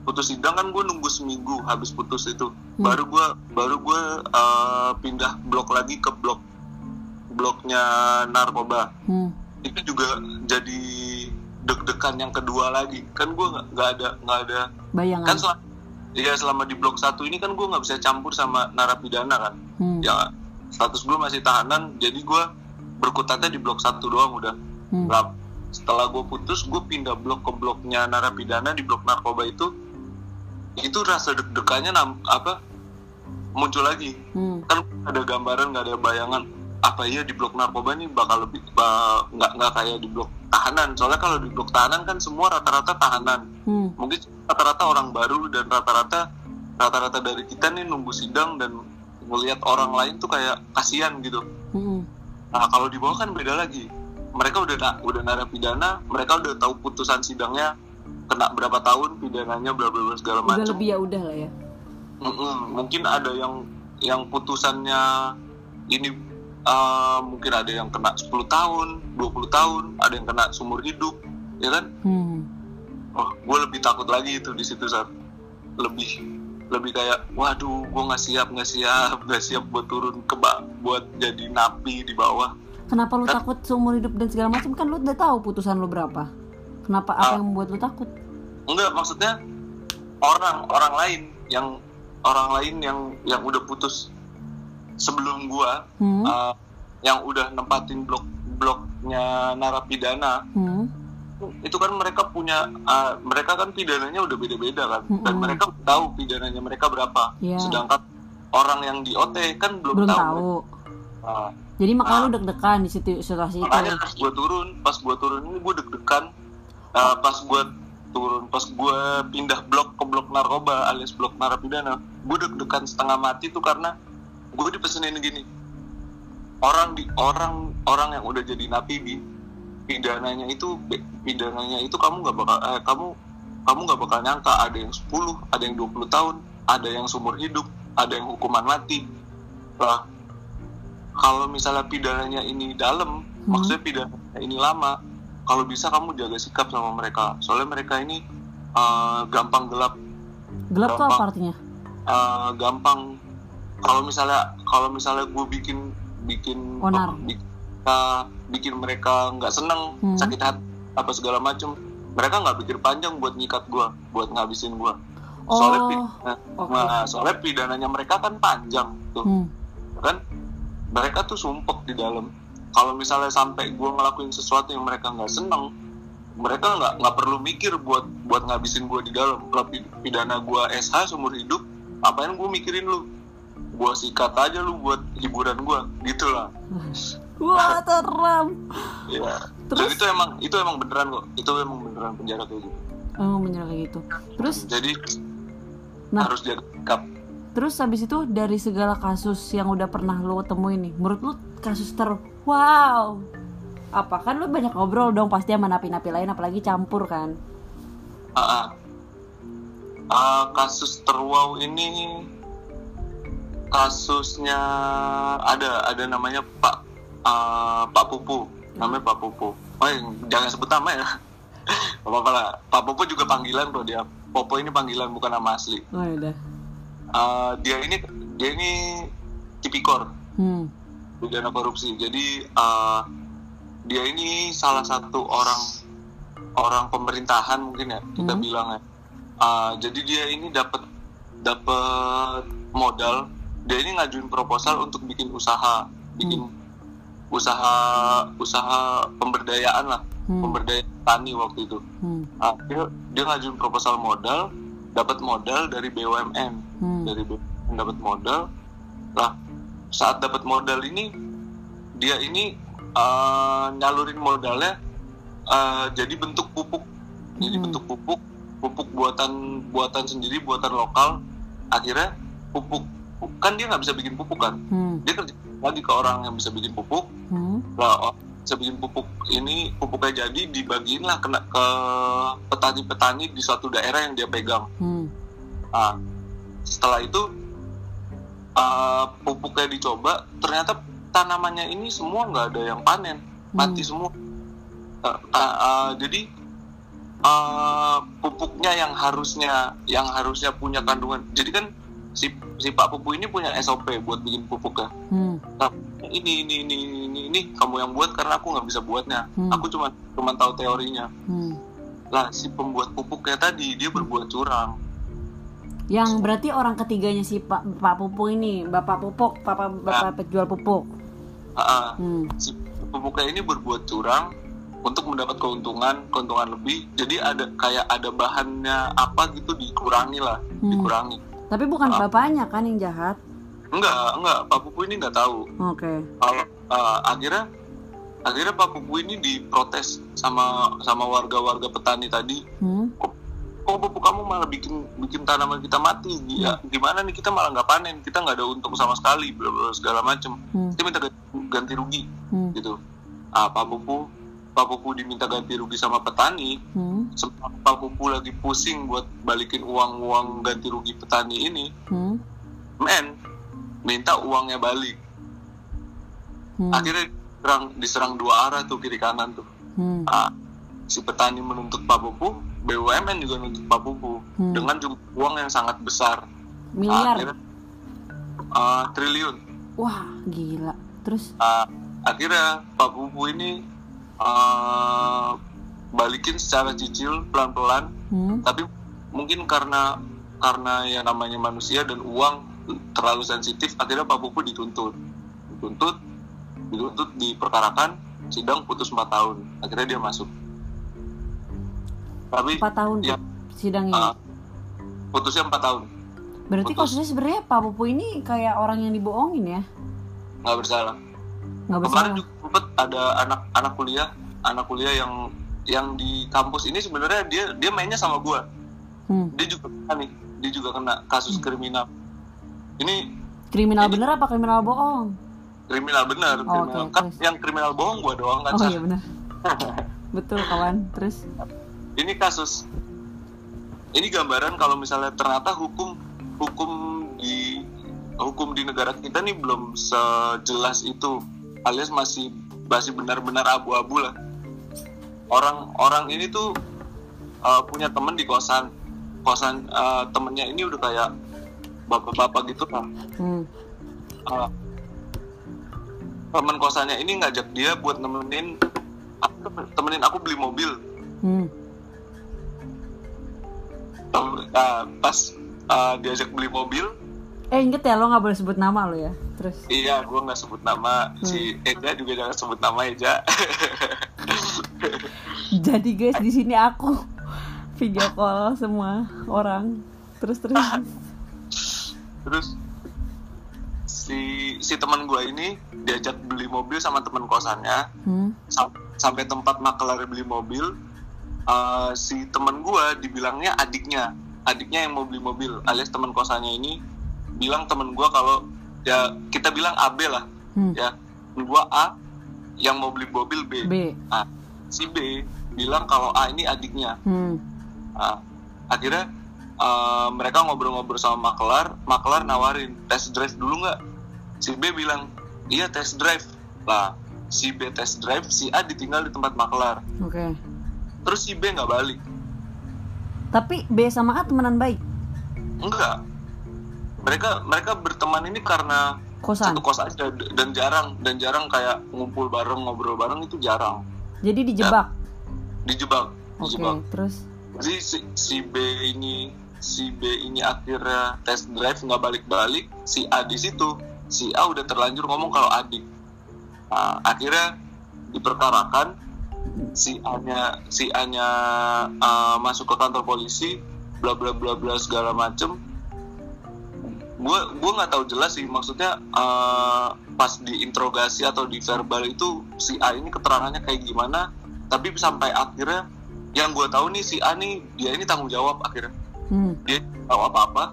putus sidang kan gue nunggu seminggu habis putus itu, baru gua baru gua uh, pindah blok lagi ke blok bloknya narkoba. Hmm. Itu juga jadi deg-degan yang kedua lagi. Kan gua nggak nggak ada nggak ada Bayangan. kan selama ya selama di blok satu ini kan gua nggak bisa campur sama narapidana kan Hmm. ya status gue masih tahanan jadi gue berkutatnya di blok satu doang udah Hmm. Nah, setelah gue putus gue pindah blok ke bloknya narapidana di blok narkoba itu itu rasa deg-degannya apa muncul lagi Hmm. kan ada gambaran nggak ada bayangan apa iya di blok narkoba ini bakal lebih nggak nggak kayak di blok tahanan soalnya kalau di blok tahanan kan semua rata-rata tahanan Hmm. mungkin rata-rata orang baru dan rata-rata rata-rata dari kita nih nunggu sidang dan ngelihat orang lain tuh kayak kasihan gitu. Hmm. Nah kalau di bawah kan beda lagi. Mereka udah na- udah narapidana, mereka udah tahu putusan sidangnya kena berapa tahun pidananya bla bla bla segala Udah macam. lebih ya udah lah ya. Mm-mm. Mungkin ada yang yang putusannya ini uh, mungkin ada yang kena 10 tahun, 20 tahun, ada yang kena seumur hidup, ya kan? Hmm. oh gue lebih takut lagi itu di situ saat lebih lebih kayak waduh gue nggak siap nggak siap nggak siap buat turun ke bawah buat jadi napi di bawah Kenapa lu takut seumur hidup dan segala macam kan lu udah tahu putusan lu berapa? Kenapa apa Ah. yang membuat lu takut? enggak maksudnya orang orang lain yang orang lain yang yang udah putus sebelum gue Hmm. uh, yang udah nempatin blok bloknya narapidana Hmm. itu kan mereka punya uh, mereka kan pidananya udah beda-beda kan dan Mm-mm. mereka tahu pidananya mereka berapa Iya. sedangkan orang yang di OT kan belum, Belum tahu, tahu. Nah, Jadi makanya Ah. lu deg-degan di situ situasi itu. pas gue turun pas gue turun ini gue deg-degan Uh, pas gue turun pas gue pindah blok ke blok narkoba alias blok narapidana gue deg-degan setengah mati tuh karena gue dipesenin gini orang di orang orang yang udah jadi napi di pidananya itu pidananya itu kamu nggak bakal eh, kamu kamu nggak bakal nyangka ada yang 10 ada yang 20 tahun ada yang seumur hidup ada yang hukuman mati lah kalau misalnya pidananya ini dalam Hmm. maksudnya pidananya ini lama kalau bisa kamu jaga sikap sama mereka soalnya mereka ini uh, gampang gelap Gelap tuh apa Gampang. artinya? uh, gampang kalau misalnya kalau misalnya gue bikin bikin Onar. bi- uh, bikin mereka nggak seneng Hmm. sakit hati apa segala macem mereka nggak pikir panjang buat nyikat gue buat ngabisin gue soalnya Oh, pi- oke. nah, soalnya pidananya mereka kan panjang tuh Hmm. kan mereka tuh sumpek di dalam kalau misalnya sampai gue ngelakuin sesuatu yang mereka nggak seneng mereka nggak nggak perlu mikir buat buat ngabisin gue di dalam kalau pi- pidana gue SH seumur hidup apain gue mikirin lu gue sikat aja lu buat hiburan gue gitu lah Wah, seram. ya Terus? dan itu emang itu emang beneran kok itu emang beneran penjara kayak gitu Oh, menyerah kayak gitu. Terus jadi Nah. harus jaga sikap Terus habis itu dari segala kasus yang udah pernah lo temuin nih, menurut lo kasus ter wow apa kan lo banyak ngobrol dong pasti sama napi-napi lain apalagi campur kan Ah, ah. Ah, kasus terwow ini kasusnya ada ada namanya Pak ah, Pak Pupu. Namanya Pak Pupu. Oh jangan sebut nama ya. Gak apa-apa lah. Pak Pupu juga panggilan kok dia. Popo ini panggilan bukan nama asli. Oh udah. Ah, dia ini dia ini tipikor. Hmm. pidana korupsi. Jadi ah, dia ini salah satu orang orang pemerintahan mungkin ya kita Hmm. bilang ya. Ah, jadi dia ini dapat dapat modal dia ini ngajuin proposal untuk bikin usaha bikin usaha usaha pemberdayaan lah Hmm. pemberdayaan tani waktu itu Hmm. Ah, dia, dia ngajuin proposal modal dapat modal dari BUMN Hmm. dari BUMN dapat modal lah saat dapat modal ini dia ini eh, nyalurin modalnya eh, jadi bentuk pupuk jadi Hmm. bentuk pupuk pupuk buatan buatan sendiri buatan lokal akhirnya pupuk kan dia nggak bisa bikin pupuk kan Hmm. dia kerja lagi ke orang yang bisa bikin pupuk Hmm. lah bisa bikin pupuk ini pupuknya jadi dibagiin lah kena ke petani-petani di suatu daerah yang dia pegang Hmm. Nah, setelah itu uh, pupuknya dicoba, ternyata tanamannya ini semua nggak ada yang panen, mati semua. Uh, uh, uh, jadi uh, pupuknya yang harusnya yang harusnya punya kandungan, jadi kan si si Pak Pupu ini punya SOP buat bikin pupuknya. Hmm. Nah, ini ini ini ini ini kamu yang buat karena aku nggak bisa buatnya. Hmm. Aku cuma cuma tahu teorinya. Hmm. Lah si pembuat pupuknya tadi dia berbuat curang. Yang berarti orang ketiganya si Pak Pak Pupuk ini, Bapak Pupuk, Papa Bapak penjual pupuk. Ah. Hmm. si pembuka ini berbuat curang untuk mendapat keuntungan keuntungan lebih jadi ada kayak ada bahannya apa gitu dikurangi lah Hmm. dikurangi Tapi bukan Ah. bapaknya kan yang jahat. enggak enggak Pak Pupu ini nggak tahu Oke. kalau uh, akhirnya akhirnya Pak Pupu ini diprotes sama sama warga-warga petani tadi Hmm. kok pupuk kamu malah bikin bikin tanaman kita mati ya gimana nih kita malah nggak panen kita nggak ada untung sama sekali bla bla segala macem Hmm. kita minta ganti, ganti rugi Hmm. gitu ah Pak Pupu Pak Pupu diminta ganti rugi sama petani Hmm. sempat Pak Pupu lagi pusing buat balikin uang-uang ganti rugi petani ini Hmm. men minta uangnya balik Hmm. akhirnya diserang, diserang dua arah tuh kiri kanan tuh Hmm. Ah, si petani menuntut Pak Pupu BUMN juga menuntut Pak Pupu Hmm. dengan jumlah uang yang sangat besar Miliar. akhirnya ah, triliun Wah, gila. Terus Ah, akhirnya Pak Pupu ini ah, balikin secara cicil pelan-pelan hmm. tapi mungkin karena karena ya namanya manusia dan uang terlalu sensitif akhirnya Pak Pupu dituntut dituntut dituntut diperkarakan sidang putus 4 tahun akhirnya dia masuk tapi 4 tahun ya, sidangnya. ah, putusnya 4 tahun Berarti putus. kasusnya sebenarnya Pak Pupu ini kayak orang yang dibohongin ya? nggak bersalah Nggak kemarin bersalah. juga sempet ada anak anak kuliah anak kuliah yang yang di kampus ini sebenarnya dia dia mainnya sama gua Hmm. dia juga kena nih dia juga kena kasus kriminal ini Kriminal Ini- bener apa kriminal bohong? kriminal benar Oh, kriminal. oke, kan terus. yang kriminal bohong gua doang kan Oh iya benar. Betul kawan. Terus ini kasus ini gambaran kalau misalnya ternyata hukum hukum di hukum di negara kita nih belum sejelas itu alias masih masih benar-benar abu-abu lah orang orang ini tuh uh, punya temen di kosan kosan uh, temennya ini udah kayak bapak-bapak gitu lah hmm. Uh, temen kosannya ini ngajak dia buat nemenin aku temenin aku beli mobil Hmm. Nah, pas uh, diajak beli mobil, Eh inget ya lo nggak boleh sebut nama lo ya. Terus iya gue nggak sebut nama, si Eja juga jangan sebut nama Eja. jadi guys di sini aku video call semua orang. Terus terus. Terus si si teman gue ini diajak beli mobil sama teman kosannya Hmm. sam- sampai tempat makelar beli mobil. uh, si teman gue dibilangnya adiknya, adiknya yang mau beli mobil, alias teman kosannya ini bilang temen gue kalau ya kita bilang AB lah, Hmm. ya gue A yang mau beli mobil B. B. Nah, si B bilang kalau A ini adiknya. Hmm. Nah, akhirnya uh, mereka ngobrol-ngobrol sama makelar, makelar nawarin test drive dulu nggak? Si B bilang iya test drive. Lah, si B test drive, si A ditinggal di tempat makelar. Oke. Terus si B nggak balik. Tapi B sama A temenan baik. Enggak. Mereka mereka berteman ini karena kosan. satu kos aja dan jarang dan jarang kayak ngumpul bareng ngobrol bareng itu jarang. Jadi dijebak? Dijebak oke dijebak. terus? Jadi si, si B ini si B ini akhirnya test drive nggak balik-balik si A di situ. Si A udah terlanjur ngomong kalau adik. Nah, akhirnya diperkarakan. Si A nya si A nya uh, masuk ke kantor polisi bla bla bla bla segala macem gue gue nggak tahu jelas sih maksudnya uh, pas diinterogasi atau di verbal itu si A ini keterangannya kayak gimana tapi sampai akhirnya yang gue tahu nih si A nih dia ini tanggung jawab akhirnya. Hmm. dia tahu apa apa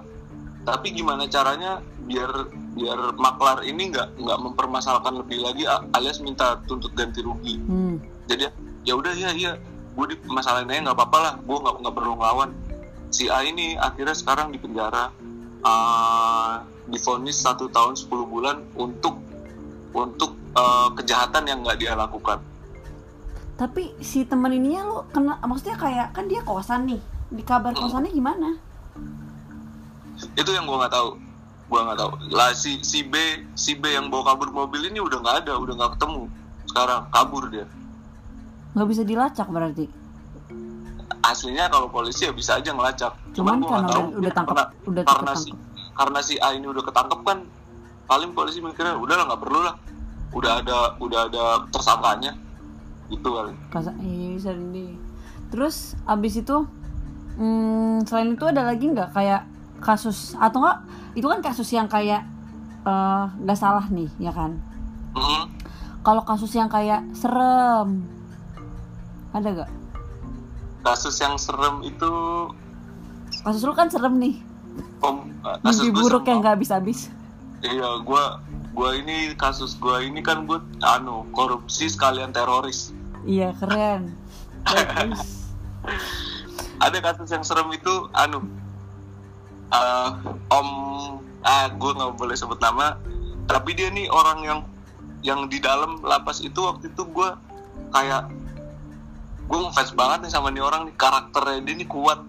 tapi gimana caranya biar biar maklar ini nggak nggak mempermasalahkan lebih lagi alias minta tuntut ganti rugi. Hmm. jadi ya udah ya iya. Gue di masalahnya nggak apa-apa lah gue nggak nggak perlu ngelawan. Si A ini akhirnya sekarang di penjara uh, difonis satu tahun 10 bulan untuk untuk uh, kejahatan yang nggak dia lakukan. Tapi si temen ininya lo kena maksudnya kayak kan dia kosan nih. Di kabar Hmm. kosannya gimana? Itu yang gue nggak tahu. Gue nggak tahu. Lah si si B si B yang bawa kabur mobil ini udah nggak ada udah nggak ketemu. Sekarang kabur dia. Nggak bisa dilacak berarti aslinya kalau polisi ya bisa aja ngelacak. Cuman gua karena tahu. udah, udah tangkap karena, udah karena si karena si A ini udah ketangkep kan paling polisi mikirnya udah lah nggak perlu lah. Udah ada udah ada tersangkanya. Gitu kali. Iya bisa di terus abis itu hmm, selain itu ada lagi nggak kayak kasus atau enggak itu kan kasus yang kayak eh, nggak salah nih ya kan? Mhm. kalau kasus yang kayak serem ada gak kasus yang serem itu kasus lu kan serem nih. Pem, kasus mimpi buruk serem yang nggak habis-habis. Iya, gua gua ini kasus gua ini kan gua anu korupsi sekalian teroris. iya keren. Ada kasus yang serem itu anu eh, Om ah gua nggak boleh sebut nama, tapi dia nih orang yang yang di dalam lapas itu waktu itu gua kayak gue ngefans banget nih sama nih orang nih karakternya dia nih kuat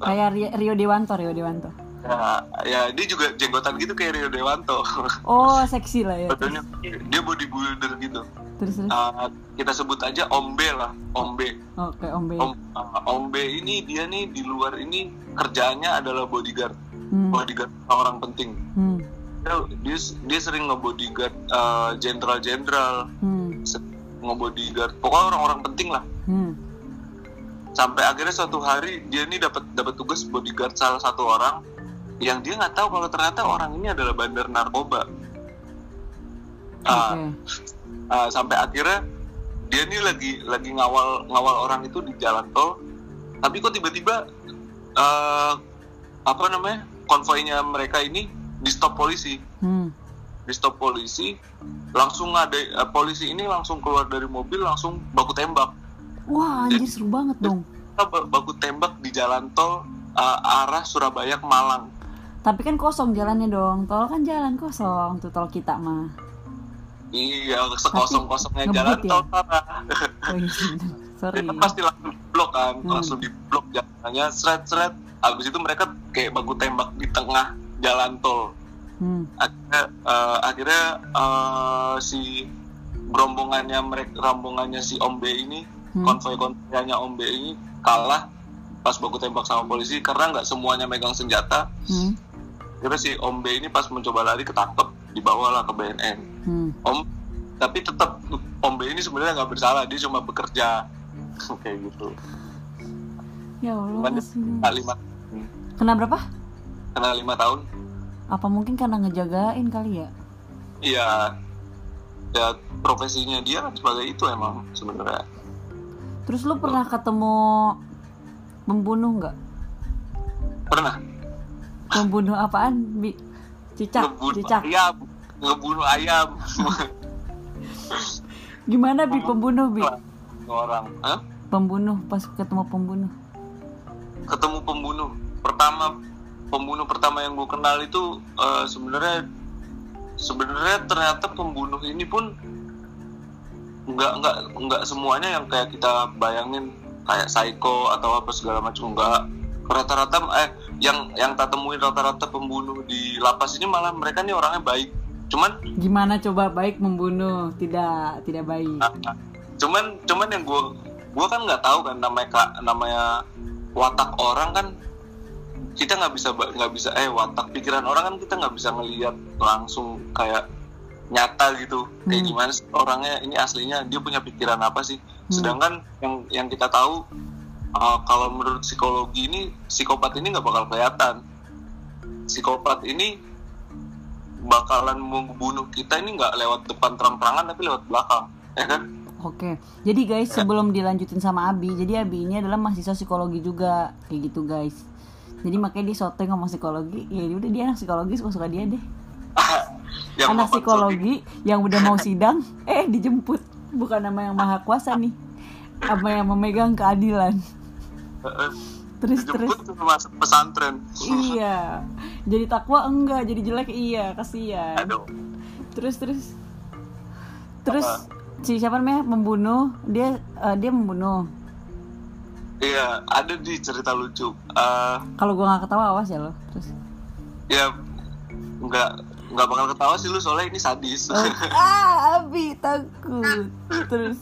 kayak Rio, Dewanto Rio Dewanto ya, ya dia juga jenggotan gitu kayak Rio Dewanto oh seksi lah ya badannya dia bodybuilder gitu terus terus Uh, kita sebut aja Om B lah, Om B. oke Om B Om, uh, Om B ini dia nih di luar ini kerjaannya adalah bodyguard, hmm. bodyguard orang penting. Hmm. Dia dia, dia sering ngebodyguard uh, jenderal-jenderal, Hmm. Ngebodyguard pokoknya orang-orang penting lah. Hmm. Sampai akhirnya suatu hari dia nih dapat dapat tugas bodyguard salah satu orang yang dia nggak tahu kalau ternyata orang ini adalah bandar narkoba. Oke. Uh, Uh, sampai akhirnya dia nih lagi lagi ngawal ngawal orang itu di jalan tol tapi kok tiba-tiba uh, apa namanya konvoynya mereka ini di stop polisi Hmm. Di stop polisi langsung ada uh, polisi ini langsung keluar dari mobil langsung baku tembak Wah anjir seru banget dong. Ba- baku tembak di jalan tol uh, arah Surabaya ke Malang Tapi kan kosong jalannya dong. Tol kan jalan kosong tuh tol kita mah. iya sekosong kosongnya jalan ya? tol parah Oh iya. Sorry. itu pasti langsung blok kan Hmm. langsung di blok jalannya seret seret habis itu mereka kayak baku tembak di tengah jalan tol Hmm. akhirnya eh, akhirnya eh, si rombongannya mereka rombongannya si Om B ini Hmm. konvoy konvoynya Om B ini kalah pas baku tembak sama polisi karena nggak semuanya megang senjata Hmm. akhirnya si Om B ini pas mencoba lari ketangkep dibawalah ke BNN Hmm. Om tapi tetap Om B ini sebenarnya nggak bersalah dia cuma bekerja kayak gitu Ya Allah. Kena berapa? kena lima tahun Apa mungkin karena ngejagain kali ya? iya ya profesinya dia kan sebagai itu emang sebenarnya Terus lu pernah ketemu pembunuh nggak? pernah Pembunuh apaan? Bi? Cicak, ngebunuh cicak. ayam ngebunuh ayam Gimana bi pembunuh bi? orang Hah? Pembunuh pas ketemu pembunuh. ketemu pembunuh pertama pembunuh pertama yang gue kenal itu eh, sebenarnya sebenarnya ternyata pembunuh ini pun nggak nggak nggak semuanya yang kayak kita bayangin kayak psycho atau apa segala macam enggak rata-rata eh yang yang tak temuin rata-rata pembunuh di lapas ini malah mereka nih orangnya baik cuman Gimana coba baik membunuh? Tidak, tidak baik. Nah, cuman cuman yang gue gue kan nggak tahu kan namanya namanya watak orang kan kita nggak bisa nggak bisa eh watak pikiran orang kan kita nggak bisa ngelihat langsung kayak nyata gitu kayak Hmm. gimana sih orangnya ini aslinya dia punya pikiran apa sih Hmm. sedangkan yang yang kita tahu uh, kalau menurut psikologi ini psikopat ini nggak bakal kelihatan psikopat ini bakalan membunuh kita ini nggak lewat depan terang-terangan tapi lewat belakang ya kan Oke, jadi guys sebelum dilanjutin sama Abi, jadi Abi ini adalah mahasiswa psikologi juga, kayak gitu guys. Jadi makanya dia sotoy ngomong psikologi, ya udah dia anak psikologi suka-suka dia deh. yang anak psikologi. yang udah mau sidang, eh dijemput, bukan nama yang maha kuasa nih, apa yang memegang keadilan. Terus terus, masuk pesantren. Iya, jadi takwa enggak, jadi jelek iya, kasihan. aduh. Terus terus, terus si siapa namanya? Membunuh, dia eh, dia membunuh. Iya ada di cerita lucu Eh, Kalau gua nggak ketawa awas ya lo. Terus. ya nggak nggak bakal ketawa sih lu soalnya ini sadis ah, Abi takut. Terus.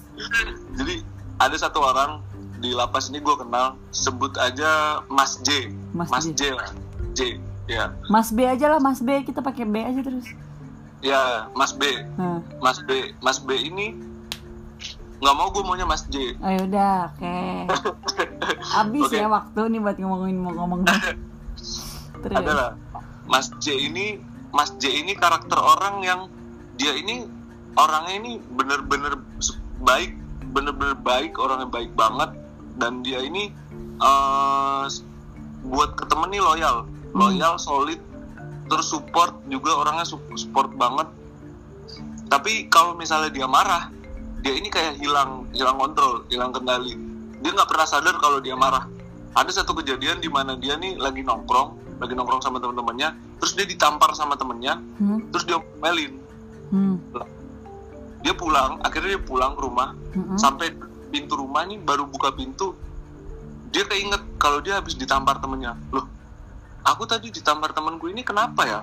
jadi ada satu orang di lapas ini gue kenal sebut aja Mas J Mas Mas, J. J lah J ya Mas B aja lah, Mas B kita pakai B aja terus. ya Mas B Nah, Mas B Mas B ini nggak mau gue maunya Mas J ayo udah, oke. Habis Oke. ya waktu nih buat ngomongin mau ngomong. Terus. adalah Mas J ini Mas J ini karakter orang yang dia ini orangnya ini bener-bener baik bener-bener baik orangnya baik banget dan dia ini eh, s- buat ke temen nih loyal loyal solid terus support juga orangnya su- support banget tapi kalau misalnya dia marah dia ini kayak hilang hilang kontrol hilang kendali. Dia nggak pernah sadar kalau dia marah. Ada satu kejadian di mana dia nih lagi nongkrong lagi nongkrong sama teman-temannya terus dia ditampar sama temennya Hmm, terus dia melin hmm, dia pulang akhirnya dia pulang ke rumah hmm, hmm. sampai pintu rumah nih baru buka pintu dia keinget kalau dia habis ditampar temennya. Loh aku tadi ditampar temanku ini kenapa ya?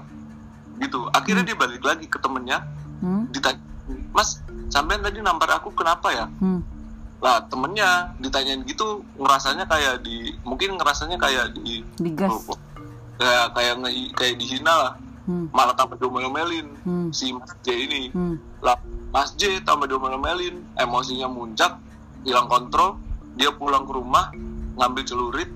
Gitu akhirnya dia balik lagi ke temennya hmm, ditanya mas sampean tadi nampar aku kenapa ya? Hmm. lah temennya ditanyain gitu ngerasanya kayak di mungkin ngerasanya kayak di Digas. kayak kayak nge- kayak dihina lah. Hmm, malah tambah diomel-omelin hmm, si Mas J ini. Hmm. lah Mas J tambah diomel-omelin emosinya muncak hilang kontrol. Dia pulang ke rumah ngambil celurit